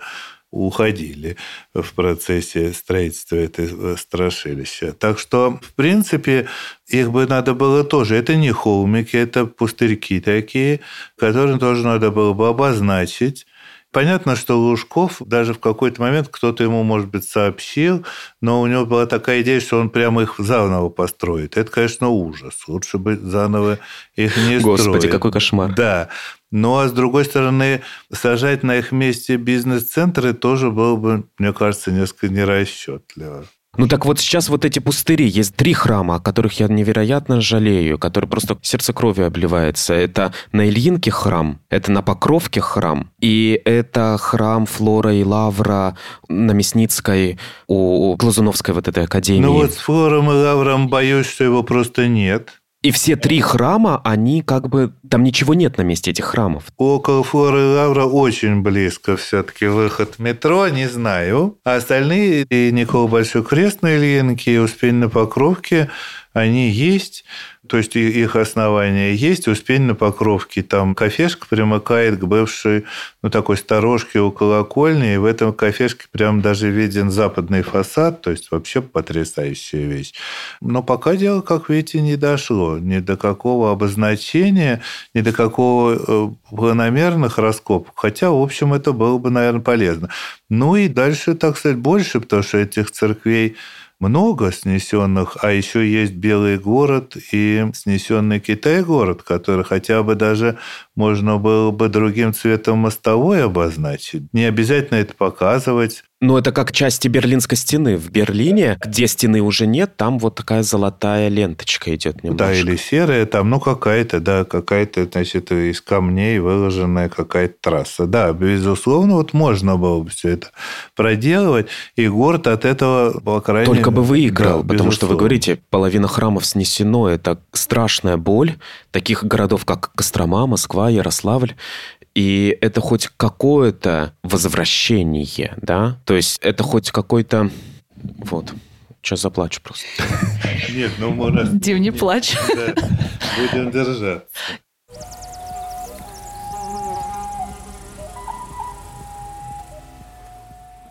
Speaker 1: уходили в процессе строительства этого страшилища. Так что, в принципе, их бы надо было тоже. Это не холмики, это пустырьки такие, которые тоже надо было бы обозначить, Понятно, что Лужков даже в какой-то момент кто-то ему, может быть, сообщил, но у него была такая идея, что он прямо их заново построит. Это, конечно, ужас. Лучше бы заново их не
Speaker 2: строить. Господи, какой кошмар.
Speaker 1: Да. Ну, а с другой стороны, сажать на их месте бизнес-центры тоже было бы, мне кажется, несколько нерасчетливо.
Speaker 2: Ну так вот сейчас вот эти пустыри, есть три храма, о которых я невероятно жалею, которые просто сердце крови обливается. Это на Ильинке храм, это на Покровке храм, и это храм Флора и Лавра на Мясницкой у Глазуновской вот этой академии.
Speaker 1: Ну вот с Флором и Лавром боюсь, что его просто нет.
Speaker 2: И все три храма, они как бы... Там ничего нет на месте этих храмов.
Speaker 1: Около Флоры Лавра очень близко все-таки выход метро, не знаю. А остальные, и Никола Большой Крест на Ильинке, и Успень на Покровке, они есть. То есть их основания есть. Успень на Покровке. Там кафешка примыкает к бывшей, ну, такой сторожке у колокольни. И в этом кафешке прям даже виден западный фасад. То есть вообще потрясающая вещь. Но пока дело, как видите, не дошло. Ни до какого обозначения, ни до какого э, планомерных раскопок. Хотя, в общем, это было бы, наверное, полезно. Ну и дальше, так сказать, больше, потому что этих церквей много снесенных, а еще есть Белый город и снесенный Китай город, который хотя бы даже можно было бы другим цветом мостовой обозначить. Не обязательно это показывать.
Speaker 2: Ну, это как части Берлинской стены. В Берлине, где стены уже нет, там вот такая золотая ленточка идет немножко.
Speaker 1: Да, или серая, там, ну, какая-то, да, какая-то, значит, из камней выложенная какая-то трасса. Да, безусловно, вот можно было бы все это проделывать, и город от этого, по крайней
Speaker 2: Только бы выиграл, да, потому что вы говорите, половина храмов снесено, это страшная боль таких городов, как Кострома, Москва, Ярославль. И это хоть какое-то возвращение, да? То есть это хоть какой-то... Вот. Сейчас заплачу просто.
Speaker 1: Нет, ну мы раз...
Speaker 3: Дим, не плачь.
Speaker 1: Будем держаться.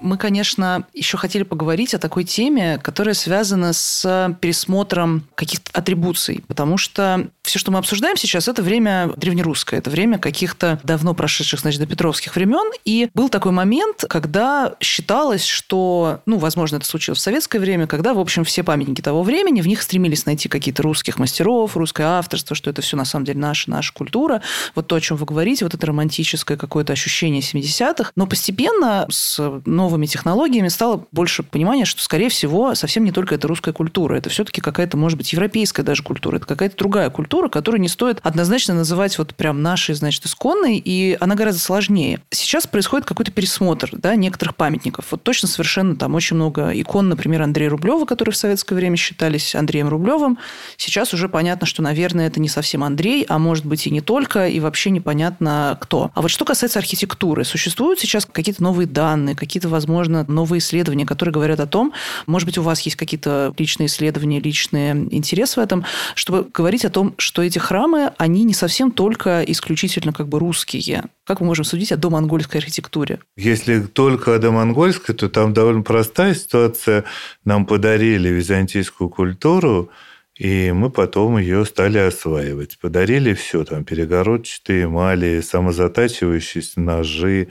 Speaker 3: Мы, конечно, еще хотели поговорить о такой теме, которая связана с пересмотром каких-то атрибуций, потому что все, что мы обсуждаем сейчас, это время древнерусское, это время каких-то давно прошедших, значит, до Петровских времен, и был такой момент, когда считалось, что, ну, возможно, это случилось в советское время, когда, в общем, все памятники того времени, в них стремились найти какие-то русских мастеров, русское авторство, что это все на самом деле наша, наша культура, вот то, о чем вы говорите, вот это романтическое какое-то ощущение 70-х, но постепенно с новым новыми технологиями стало больше понимания, что, скорее всего, совсем не только это русская культура. Это все-таки какая-то, может быть, европейская даже культура. Это какая-то другая культура, которую не стоит однозначно называть вот прям нашей, значит, исконной, и она гораздо сложнее. Сейчас происходит какой-то пересмотр да, некоторых памятников. Вот точно совершенно там очень много икон, например, Андрея Рублева, которые в советское время считались Андреем Рублевым. Сейчас уже понятно, что, наверное, это не совсем Андрей, а может быть и не только, и вообще непонятно кто. А вот что касается архитектуры, существуют сейчас какие-то новые данные, какие-то, возможно, новые исследования, которые говорят о том, может быть, у вас есть какие-то личные исследования, личные интересы в этом, чтобы говорить о том, что эти храмы, они не совсем только исключительно как бы русские. Как мы можем судить о домонгольской архитектуре?
Speaker 1: Если только о домонгольской, то там довольно простая ситуация. Нам подарили византийскую культуру, и мы потом ее стали осваивать. Подарили все, там перегородчатые эмали, самозатачивающиеся ножи,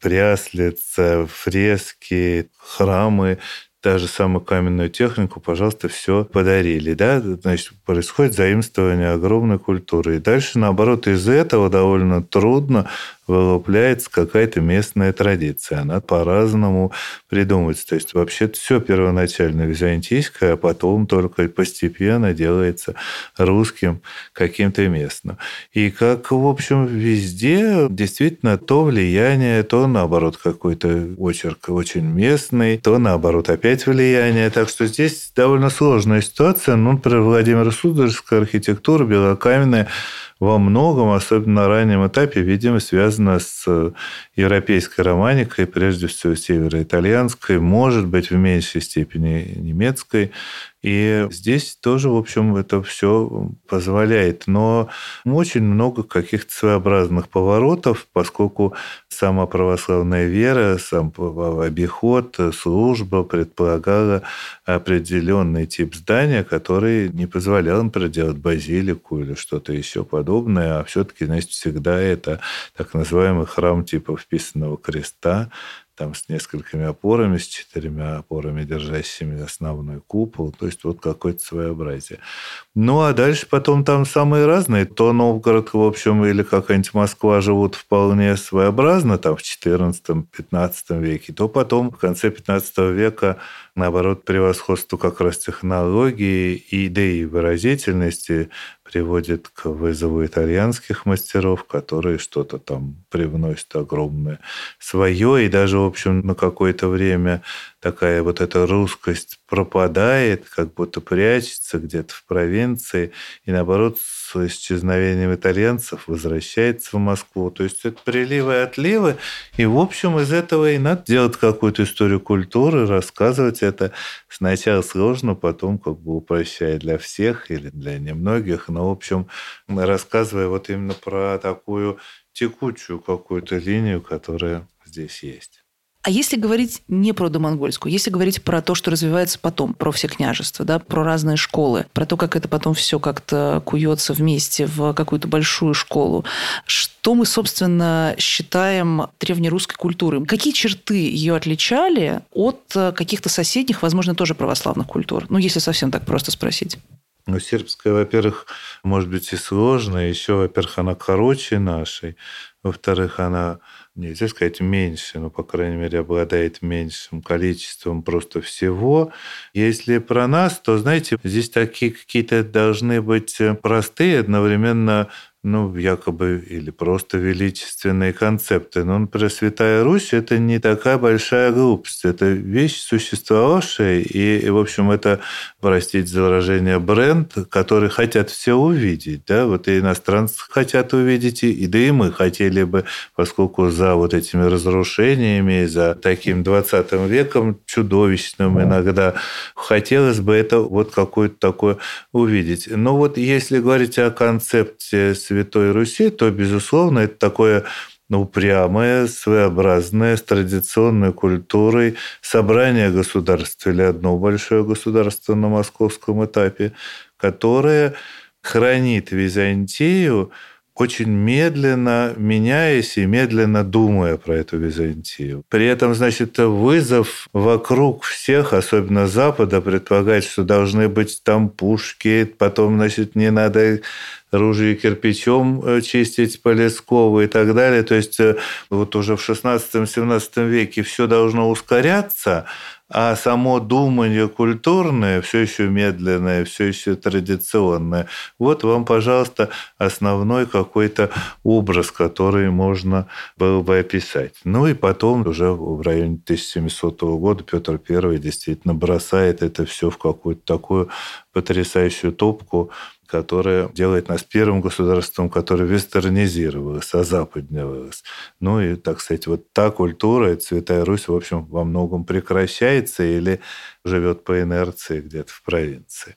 Speaker 1: пряслица, фрески, храмы, та же самую каменную технику, пожалуйста, все подарили. Да? Значит, происходит заимствование огромной культуры. И дальше, наоборот, из этого довольно трудно вылупляется какая-то местная традиция. Она по-разному придумывается. То есть вообще все первоначально византийское, а потом только постепенно делается русским каким-то местным. И как, в общем, везде действительно то влияние, то наоборот какой-то очерк очень местный, то наоборот опять влияние. Так что здесь довольно сложная ситуация. Ну, например, Владимир Сударская архитектура белокаменная во многом, особенно на раннем этапе, видимо, связано с э, европейской романикой, прежде всего североитальянской, может быть, в меньшей степени немецкой. И здесь тоже, в общем, это все позволяет. Но очень много каких-то своеобразных поворотов, поскольку сама православная вера, сам обиход, служба предполагала определенный тип здания, который не позволял, например, делать базилику или что-то еще подобное, а все-таки, значит, всегда это так называемый храм типа вписанного креста, там с несколькими опорами, с четырьмя опорами, держащими основной купол. То есть вот какое-то своеобразие. Ну, а дальше потом там самые разные. То Новгород, в общем, или какая-нибудь Москва живут вполне своеобразно, там в XIV-XV веке, то потом в конце XV века наоборот, превосходство как раз технологии и идеи выразительности приводит к вызову итальянских мастеров, которые что-то там привносят огромное свое, и даже, в общем, на какое-то время такая вот эта русскость пропадает, как будто прячется где-то в провинции, и наоборот с исчезновением итальянцев возвращается в Москву. То есть это приливы и отливы, и в общем из этого и надо делать какую-то историю культуры, рассказывать это сначала сложно, потом как бы упрощая для всех или для немногих, но в общем рассказывая вот именно про такую текучую какую-то линию, которая здесь есть.
Speaker 3: А если говорить не про домонгольскую, если говорить про то, что развивается потом, про все княжества, да, про разные школы, про то, как это потом все как-то куется вместе в какую-то большую школу, что мы, собственно, считаем древнерусской культурой? Какие черты ее отличали от каких-то соседних, возможно, тоже православных культур? Ну, если совсем так просто спросить.
Speaker 1: Ну, сербская, во-первых, может быть и сложная. Еще, во-первых, она короче нашей. Во-вторых, она нельзя сказать меньше, но, по крайней мере, обладает меньшим количеством просто всего. Если про нас, то, знаете, здесь такие какие-то должны быть простые, одновременно ну, якобы, или просто величественные концепты. Но, например, Святая Русь – это не такая большая глупость. Это вещь существовавшая, и, и в общем, это, простите за выражение, бренд, который хотят все увидеть. Да? Вот и иностранцы хотят увидеть, и да и мы хотели бы, поскольку за вот этими разрушениями, за таким 20 веком чудовищным иногда, хотелось бы это вот какое-то такое увидеть. Но вот если говорить о концепте Святой Руси, то, безусловно, это такое ну, упрямое, своеобразное, с традиционной культурой собрание государств или одно большое государство на московском этапе, которое хранит Византию очень медленно меняясь и медленно думая про эту Византию. При этом, значит, вызов вокруг всех, особенно Запада, предполагать, что должны быть там пушки, потом, значит, не надо ружье кирпичом э, чистить по Лескову и так далее. То есть э, вот уже в 16-17 веке все должно ускоряться, а само думание культурное, все еще медленное, все еще традиционное, вот вам, пожалуйста, основной какой-то образ, который можно было бы описать. Ну и потом уже в районе 1700 года Петр I действительно бросает это все в какую-то такую потрясающую топку, которая делает нас первым государством, которое вестернизировалось, озападнилось. Ну и, так сказать, вот та культура, Святая Русь, в общем, во многом прекращается или живет по инерции где-то в провинции.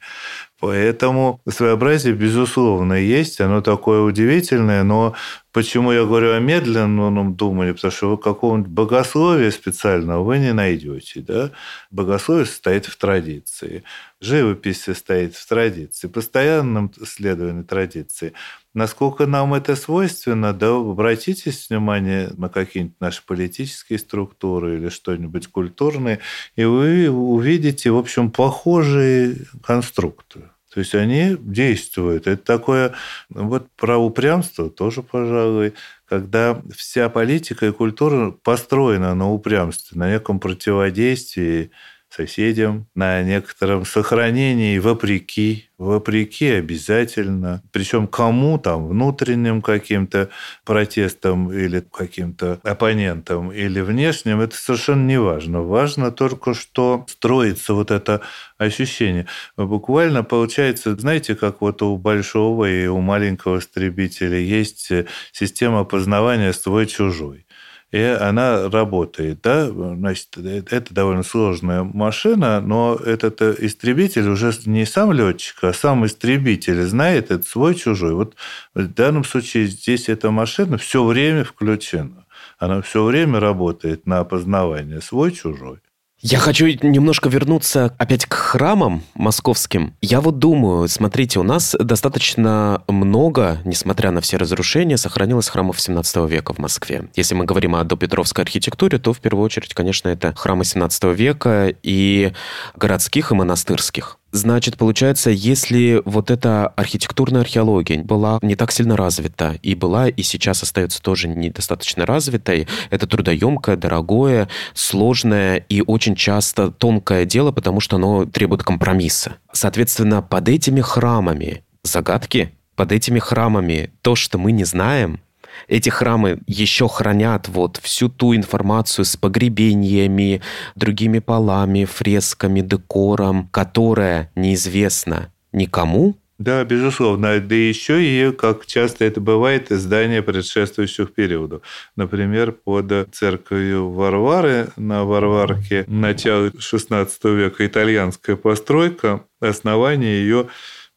Speaker 1: Поэтому своеобразие, безусловно, есть. Оно такое удивительное, но почему я говорю о медленном думании? Потому что вы какого-нибудь богословия специального вы не найдете. Да? Богословие состоит в традиции. Живопись состоит в традиции, постоянном следовании традиции. Насколько нам это свойственно, да, обратите внимание на какие-нибудь наши политические структуры или что-нибудь культурное, и вы увидите, в общем, похожие конструкты. То есть они действуют. Это такое, вот про упрямство тоже, пожалуй, когда вся политика и культура построена на упрямстве, на неком противодействии соседям, на некотором сохранении вопреки, вопреки обязательно. Причем кому там, внутренним каким-то протестом или каким-то оппонентам или внешним, это совершенно не важно. Важно только, что строится вот это ощущение. Буквально получается, знаете, как вот у большого и у маленького истребителя есть система познавания свой-чужой и она работает. Да? Значит, это довольно сложная машина, но этот э, истребитель уже не сам летчик, а сам истребитель знает это свой-чужой. Вот в данном случае здесь эта машина все время включена. Она все время работает на опознавание свой-чужой.
Speaker 2: Я хочу немножко вернуться опять к храмам московским. Я вот думаю, смотрите, у нас достаточно много, несмотря на все разрушения, сохранилось храмов 17 века в Москве. Если мы говорим о допетровской архитектуре, то в первую очередь, конечно, это храмы 17 века и городских, и монастырских. Значит, получается, если вот эта архитектурная археология была не так сильно развита, и была, и сейчас остается тоже недостаточно развитой, это трудоемкое, дорогое, сложное и очень часто тонкое дело, потому что оно требует компромисса. Соответственно, под этими храмами загадки, под этими храмами то, что мы не знаем, эти храмы еще хранят вот всю ту информацию с погребениями, другими полами, фресками, декором, которая неизвестна никому,
Speaker 1: да, безусловно. Да еще и, как часто это бывает, здания предшествующих периодов. Например, под церковью Варвары на Варварке начала XVI века итальянская постройка, основание ее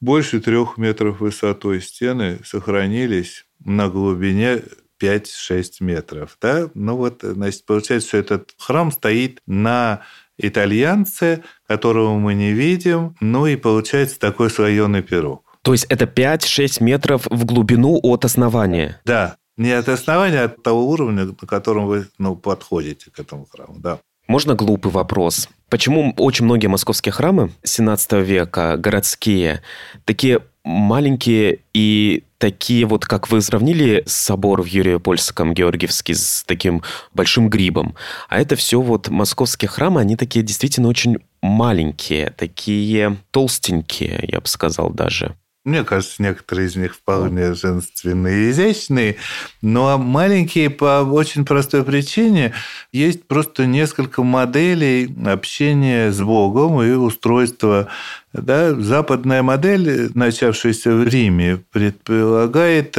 Speaker 1: больше трех метров высотой стены сохранились на глубине 5-6 метров. Да? Ну вот, значит, получается, что этот храм стоит на итальянце, которого мы не видим, ну и получается такой слоеный пирог.
Speaker 2: То есть это 5-6 метров в глубину от основания?
Speaker 1: Да, не от основания, а от того уровня, на котором вы ну, подходите к этому храму, да.
Speaker 2: Можно глупый вопрос? Почему очень многие московские храмы 17 века, городские, такие маленькие и такие вот, как вы сравнили собор в Юрия-Польском, Георгиевский, с таким большим грибом. А это все вот московские храмы, они такие действительно очень маленькие, такие толстенькие, я бы сказал даже.
Speaker 1: Мне кажется, некоторые из них вполне женственные и изящные, но маленькие по очень простой причине. Есть просто несколько моделей общения с Богом и устройства. Да, западная модель, начавшаяся в Риме, предполагает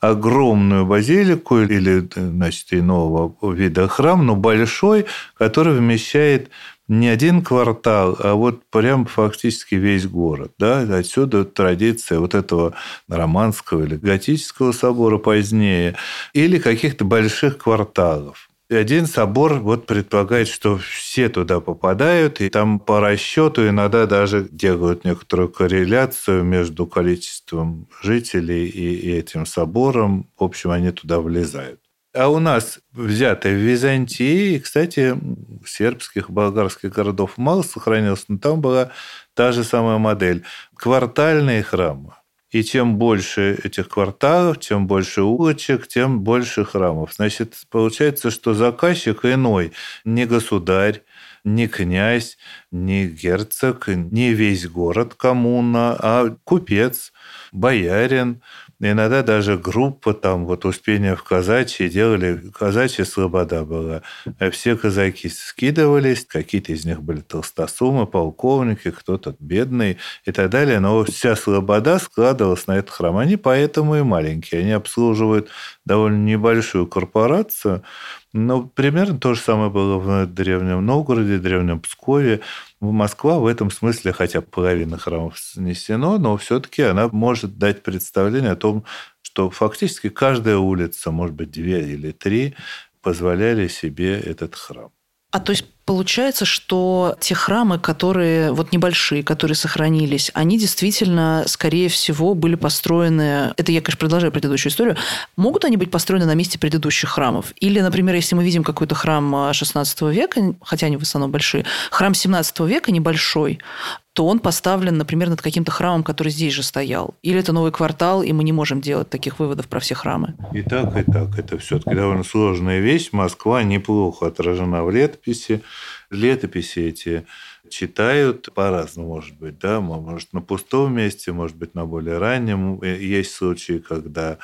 Speaker 1: огромную базилику или значит, иного вида храм, но большой, который вмещает не один квартал, а вот прям фактически весь город. Да? Отсюда традиция вот этого романского или готического собора позднее, или каких-то больших кварталов. И один собор вот предполагает, что все туда попадают, и там по расчету иногда даже делают некоторую корреляцию между количеством жителей и этим собором. В общем, они туда влезают. А у нас взятое в Византии, кстати, сербских, болгарских городов мало сохранилось, но там была та же самая модель. Квартальные храмы. И чем больше этих кварталов, чем больше улочек, тем больше храмов. Значит, получается, что заказчик иной, не государь, не князь, не герцог, не весь город коммуна, а купец, боярин, Иногда даже группа там, вот Успение в казачьи делали, казачья слобода была. А все казаки скидывались, какие-то из них были толстосумы, полковники, кто-то бедный и так далее. Но вся слобода складывалась на этот храм. Они поэтому и маленькие. Они обслуживают довольно небольшую корпорацию, но примерно то же самое было в Древнем Новгороде, Древнем Пскове. Москва в этом смысле, хотя половина храмов снесено, но все-таки она может дать представление о том, что фактически каждая улица, может быть, две или три, позволяли себе этот храм.
Speaker 3: А то есть получается, что те храмы, которые вот небольшие, которые сохранились, они действительно, скорее всего, были построены, это я, конечно, продолжаю предыдущую историю, могут они быть построены на месте предыдущих храмов? Или, например, если мы видим какой-то храм 16 века, хотя они в основном большие, храм 17 века небольшой, то он поставлен, например, над каким-то храмом, который здесь же стоял. Или это новый квартал, и мы не можем делать таких выводов про все храмы.
Speaker 1: И так, и так. Это все-таки довольно сложная вещь. Москва неплохо отражена в летописи. Летописи эти читают по-разному, может быть, да, может, на пустом месте, может быть, на более раннем. Есть случаи, когда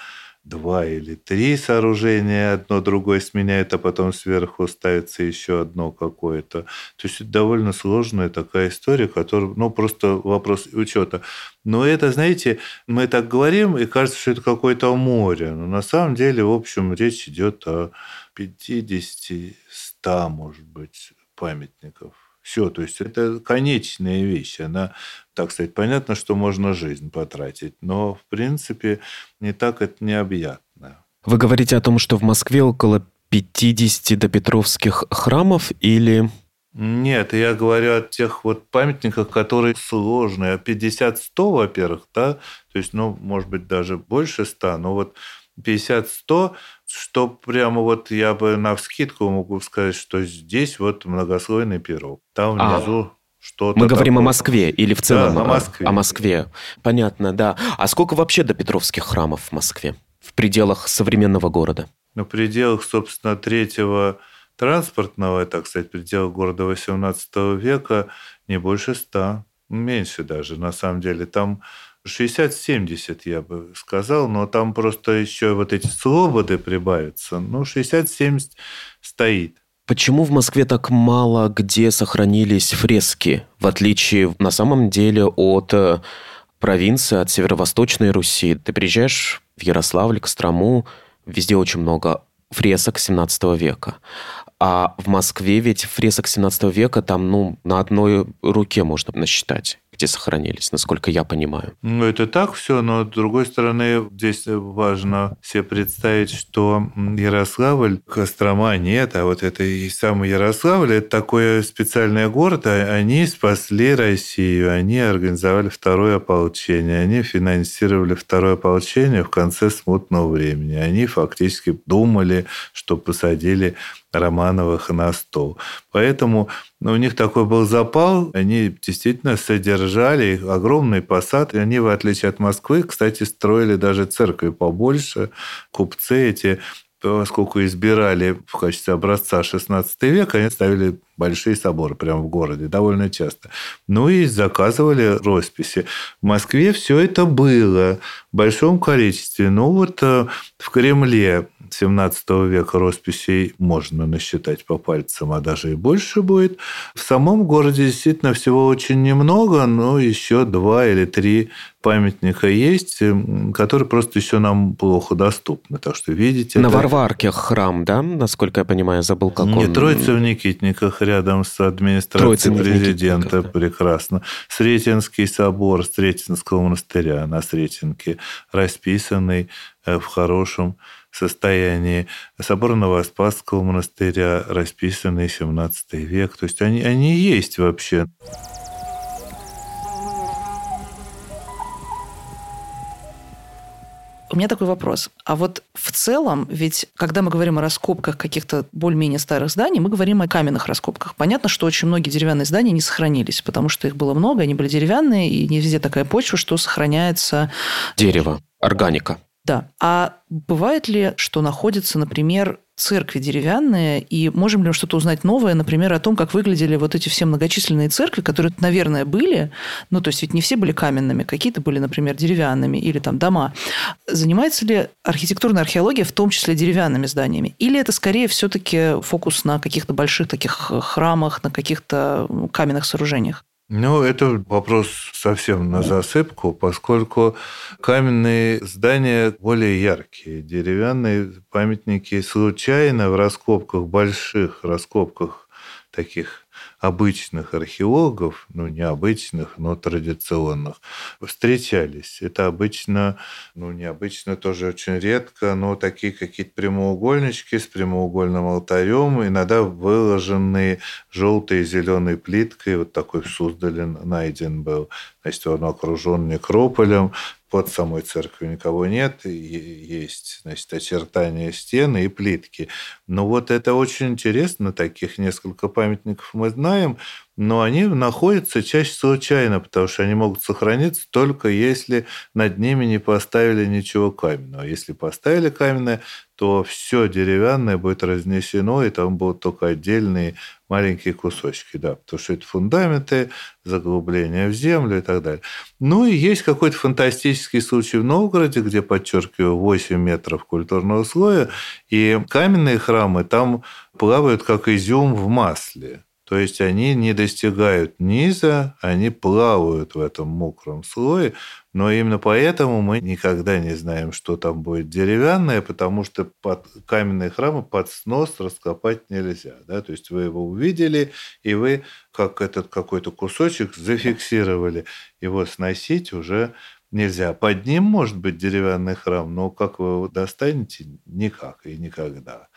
Speaker 1: два или три сооружения, одно другое сменяет, а потом сверху ставится еще одно какое-то. То есть это довольно сложная такая история, которая, ну, просто вопрос учета. Но это, знаете, мы так говорим, и кажется, что это какое-то море. Но на самом деле, в общем, речь идет о 50-100, может быть, памятников. Все, то есть это конечная вещь. Она, так сказать, понятно, что можно жизнь потратить, но в принципе не так это необъятно.
Speaker 2: Вы говорите о том, что в Москве около 50 допетровских храмов или...
Speaker 1: Нет, я говорю о тех вот памятниках, которые сложные. 50-100, во-первых, да, то есть, ну, может быть, даже больше 100, но вот 50-100, что прямо вот я бы на вскидку могу сказать, что здесь вот многослойный пирог. Там а. внизу. Что-то
Speaker 2: Мы говорим такое. о Москве или в целом
Speaker 1: да, о Москве.
Speaker 2: О Москве. Понятно, да. А сколько вообще до Петровских храмов в Москве? В пределах современного города?
Speaker 1: Ну, в пределах, собственно, третьего транспортного, так сказать, пределах города XVIII века не больше ста. Меньше даже, на самом деле. Там 60-70, я бы сказал, но там просто еще вот эти слободы прибавятся. Ну, 60-70 стоит.
Speaker 2: Почему в Москве так мало где сохранились фрески, в отличие на самом деле от э, провинции, от северо-восточной Руси? Ты приезжаешь в Ярославль, Кострому, везде очень много фресок 17 века. А в Москве ведь фресок 17 века там, ну, на одной руке можно насчитать где сохранились, насколько я понимаю.
Speaker 1: Ну, это так все, но с другой стороны, здесь важно себе представить, что Ярославль, Кострома нет, а вот это и самый Ярославль, это такой специальный город, а они спасли Россию, они организовали второе ополчение, они финансировали второе ополчение в конце смутного времени. Они фактически думали, что посадили Романовых на стол. Поэтому ну, у них такой был запал, они действительно содержали огромный посад, и они, в отличие от Москвы, кстати, строили даже церкви побольше. Купцы эти поскольку избирали в качестве образца XVI века, они ставили большие соборы прямо в городе довольно часто. Ну и заказывали росписи. В Москве все это было в большом количестве. Ну вот э, в Кремле 17 века росписей можно насчитать по пальцам, а даже и больше будет. В самом городе действительно всего очень немного, но еще два или три памятника есть, которые просто еще нам плохо доступны. Так что видите...
Speaker 2: На это... Варварке храм, да? Насколько я понимаю, забыл, как Не
Speaker 1: он... Троица в Никитниках рядом с администрацией президента. Прекрасно. Сретенский собор Сретенского монастыря на Сретенке, расписанный э, в хорошем состоянии. Собор Новоспасского монастыря, расписанный 17 век. То есть они, они есть вообще.
Speaker 3: У меня такой вопрос. А вот в целом, ведь когда мы говорим о раскопках каких-то более-менее старых зданий, мы говорим о каменных раскопках. Понятно, что очень многие деревянные здания не сохранились, потому что их было много, они были деревянные, и не везде такая почва, что сохраняется...
Speaker 2: Дерево, органика.
Speaker 3: Да. А бывает ли, что находится, например, церкви деревянные, и можем ли мы что-то узнать новое, например, о том, как выглядели вот эти все многочисленные церкви, которые, наверное, были, ну, то есть ведь не все были каменными, какие-то были, например, деревянными, или там дома. Занимается ли архитектурная археология в том числе деревянными зданиями? Или это скорее все-таки фокус на каких-то больших таких храмах, на каких-то каменных сооружениях?
Speaker 1: Ну, это вопрос совсем на засыпку, поскольку каменные здания более яркие. Деревянные памятники случайно в раскопках, больших раскопках таких обычных археологов, ну, не обычных, но традиционных, встречались. Это обычно, ну, необычно тоже очень редко, но такие какие-то прямоугольнички с прямоугольным алтарем, иногда выложенные желтой и зеленой плиткой, вот такой в Суздале найден был. Значит, он окружен некрополем, под самой церковью никого нет, есть значит, очертания стены и плитки. Но вот это очень интересно, таких несколько памятников мы знаем, но они находятся чаще случайно, потому что они могут сохраниться только если над ними не поставили ничего каменного. Если поставили каменное, то все деревянное будет разнесено, и там будут только отдельные маленькие кусочки, да, потому что это фундаменты, заглубления в землю и так далее. Ну и есть какой-то фантастический случай в Новгороде, где, подчеркиваю, 8 метров культурного слоя, и каменные храмы там плавают как изюм в масле. То есть они не достигают низа, они плавают в этом мокром слое, но именно поэтому мы никогда не знаем, что там будет деревянное, потому что под каменные храмы под снос раскопать нельзя. Да? То есть вы его увидели, и вы как этот какой-то кусочек зафиксировали. Его сносить уже нельзя. Под ним может быть деревянный храм, но как вы его достанете, никак и никогда.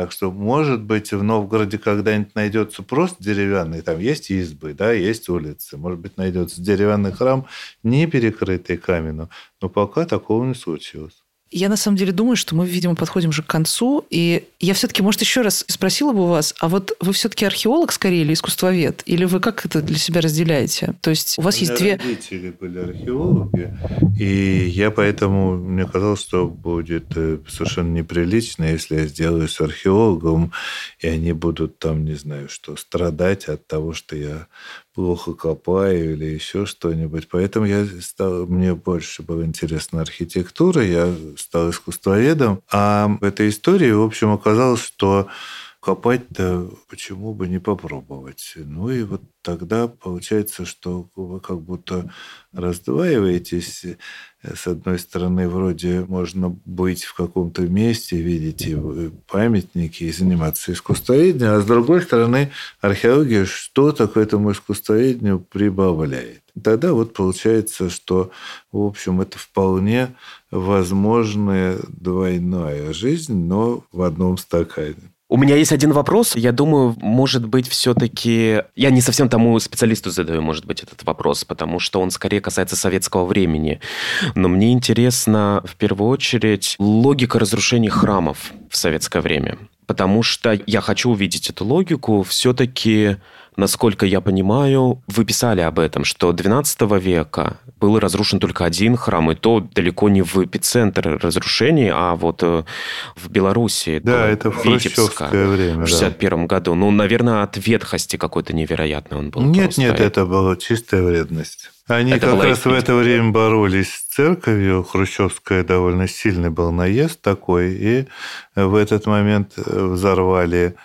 Speaker 1: Так что, может быть, в Новгороде когда-нибудь найдется просто деревянный, там есть избы, да, есть улицы, может быть, найдется деревянный храм, не перекрытый каменем, но пока такого не случилось.
Speaker 3: Я на самом деле думаю, что мы, видимо, подходим же к концу. И я все-таки, может, еще раз спросила бы у вас, а вот вы все-таки археолог скорее или искусствовед? Или вы как это для себя разделяете? То есть у вас у есть две...
Speaker 1: родители были археологи, и я поэтому, мне казалось, что будет э, совершенно неприлично, если я сделаюсь археологом, и они будут там, не знаю, что, страдать от того, что я плохо копаю или еще что-нибудь. Поэтому я стал, мне больше было интересна архитектура, я стал искусствоведом. А в этой истории, в общем, оказалось, что копать-то почему бы не попробовать? Ну и вот тогда получается, что вы как будто раздваиваетесь. С одной стороны, вроде можно быть в каком-то месте, видеть памятники и заниматься искусствоведением, а с другой стороны, археология что-то к этому искусствоведению прибавляет. Тогда вот получается, что, в общем, это вполне возможная двойная жизнь, но в одном стакане.
Speaker 2: У меня есть один вопрос. Я думаю, может быть, все-таки... Я не совсем тому специалисту задаю, может быть, этот вопрос, потому что он скорее касается советского времени. Но мне интересно, в первую очередь, логика разрушения храмов в советское время. Потому что я хочу увидеть эту логику. Все-таки насколько я понимаю, вы писали об этом, что 12 века был разрушен только один храм, и то далеко не в эпицентр разрушений, а вот э, в Белоруссии.
Speaker 1: Да, это в хрущевское время.
Speaker 2: В 61 да. году. Ну, наверное, от ветхости какой-то невероятный он был.
Speaker 1: Нет, просто. нет, это была чистая вредность. Они это как раз в это время боролись с церковью. Хрущевская довольно сильный был наезд такой. И в этот момент взорвали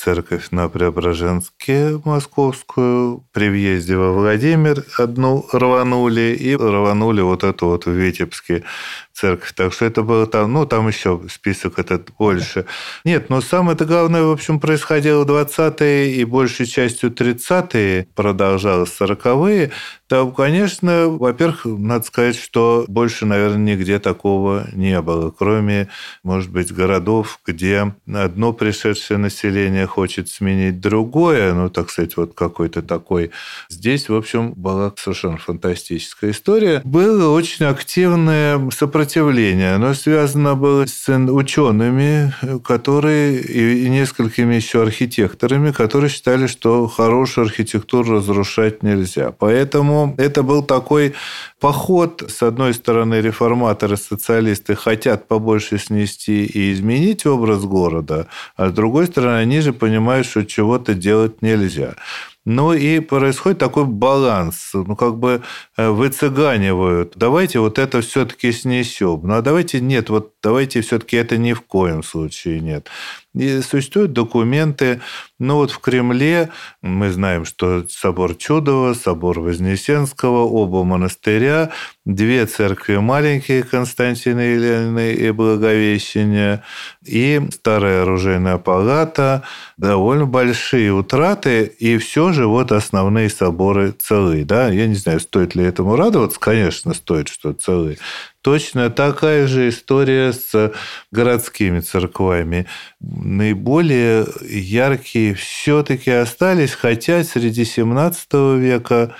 Speaker 1: церковь на Преображенске московскую. При въезде во Владимир одну рванули и рванули вот эту вот в Витебске церковь. Так что это было там, ну, там еще список этот больше. Нет, но самое-то главное, в общем, происходило в 20-е и большей частью 30-е, продолжалось 40-е. Там, конечно, во-первых, надо сказать, что больше, наверное, нигде такого не было, кроме, может быть, городов, где одно пришедшее население хочет сменить другое, ну, так сказать, вот какой-то такой. Здесь, в общем, была совершенно фантастическая история. Было очень активное сопротивление. Оно связано было с учеными, которые и несколькими еще архитекторами, которые считали, что хорошую архитектуру разрушать нельзя. Поэтому это был такой поход. С одной стороны, реформаторы, социалисты хотят побольше снести и изменить образ города, а с другой стороны, они же понимают, что чего-то делать нельзя. Ну и происходит такой баланс, ну как бы э, выцыганивают. Давайте вот это все-таки снесем. Ну а давайте нет, вот давайте все-таки это ни в коем случае нет. И существуют документы, ну вот в Кремле мы знаем, что собор Чудова, собор Вознесенского, оба монастыря, две церкви маленькие Константина Елены и Благовещения, и старая оружейная палата, довольно большие утраты, и все же вот основные соборы целы. Да? Я не знаю, стоит ли этому радоваться, конечно, стоит, что целы. Точно такая же история с городскими церквами. Наиболее яркие все-таки остались, хотя среди 17 века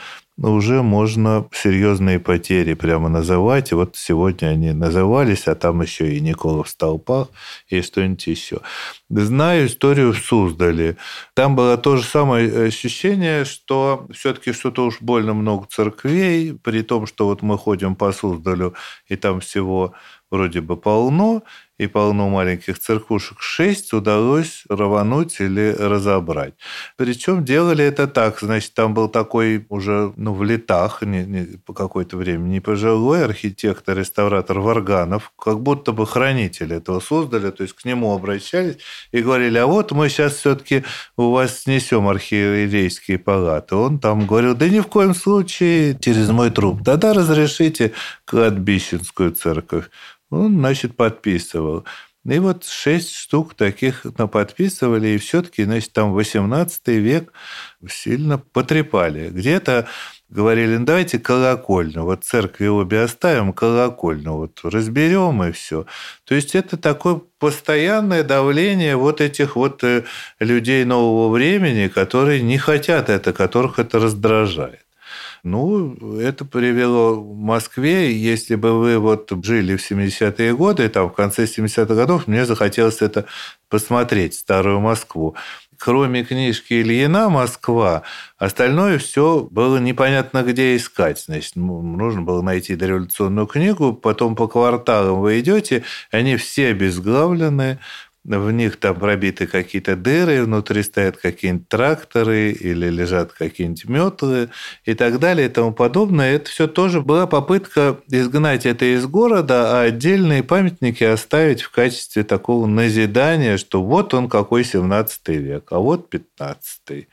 Speaker 1: уже можно серьезные потери прямо называть. И вот сегодня они назывались, а там еще и Никола в столпах, и что-нибудь еще. Знаю историю в Суздале. Там было то же самое ощущение, что все-таки что-то уж больно много церквей, при том, что вот мы ходим по Суздалю, и там всего вроде бы полно, и полно маленьких церквушек, шесть удалось рвануть или разобрать. Причем делали это так, значит, там был такой уже ну, в летах не, не, по какое-то время не пожилой архитектор, реставратор Варганов, как будто бы хранитель этого создали, то есть к нему обращались и говорили, а вот мы сейчас все-таки у вас снесем архиерейские палаты. Он там говорил, да ни в коем случае через мой труп. Тогда разрешите кладбищенскую церковь. Он, значит, подписывал. И вот шесть штук таких подписывали, и все-таки, значит, там 18 век сильно потрепали. Где-то говорили, ну давайте колокольню, вот церкви обе оставим, колокольню вот разберем и все. То есть это такое постоянное давление вот этих вот э, людей нового времени, которые не хотят это, которых это раздражает. Ну, это привело в Москве. Если бы вы вот жили в 70-е годы, там в конце 70-х годов, мне захотелось это посмотреть, старую Москву. Кроме книжки Ильина «Москва», остальное все было непонятно где искать. Значит, нужно было найти дореволюционную книгу, потом по кварталам вы идете, они все обезглавлены, в них там пробиты какие-то дыры, внутри стоят какие-нибудь тракторы или лежат какие-нибудь метлы и так далее и тому подобное. Это все тоже была попытка изгнать это из города, а отдельные памятники оставить в качестве такого назидания, что вот он какой 17 век, а вот 15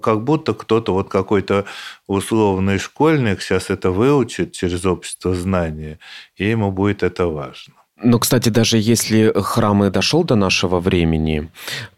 Speaker 1: как будто кто-то, вот какой-то условный школьник сейчас это выучит через общество знания, и ему будет это важно.
Speaker 2: Но, кстати, даже если храм и дошел до нашего времени,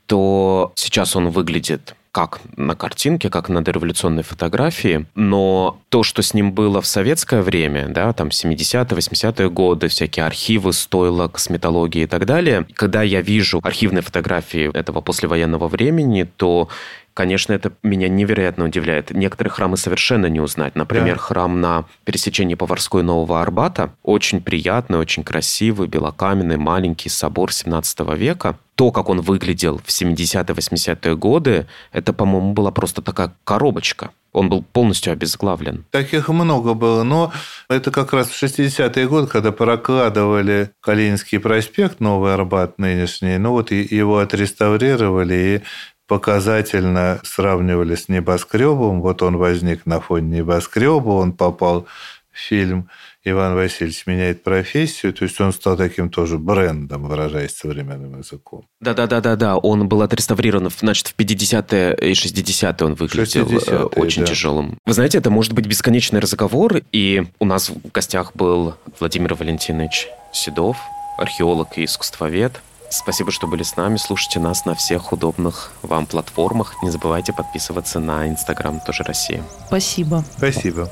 Speaker 2: то сейчас он выглядит как на картинке, как на дореволюционной фотографии, но то, что с ним было в советское время, да, там 70-е, 80-е годы, всякие архивы, стойла, косметологии и так далее, когда я вижу архивные фотографии этого послевоенного времени, то Конечно, это меня невероятно удивляет. Некоторые храмы совершенно не узнать. Например, да. храм на пересечении Поварской Нового Арбата. Очень приятный, очень красивый, белокаменный, маленький собор 17 века. То, как он выглядел в 70-80-е годы, это, по-моему, была просто такая коробочка. Он был полностью обезглавлен.
Speaker 1: Таких много было, но это как раз в 60-е годы, когда прокладывали Калининский проспект, Новый Арбат нынешний, ну вот его отреставрировали, и показательно сравнивали с небоскребом. Вот он возник на фоне небоскреба, он попал в фильм Иван Васильевич меняет профессию, то есть он стал таким тоже брендом, выражаясь современным языком.
Speaker 2: Да-да-да-да-да, он был отреставрирован, значит, в 50-е и 60-е он выглядел э, очень да. тяжелым. Вы знаете, это может быть бесконечный разговор, и у нас в гостях был Владимир Валентинович Седов, археолог и искусствовед. Спасибо, что были с нами. Слушайте нас на всех удобных вам платформах. Не забывайте подписываться на Инстаграм тоже Россия.
Speaker 3: Спасибо.
Speaker 1: Спасибо.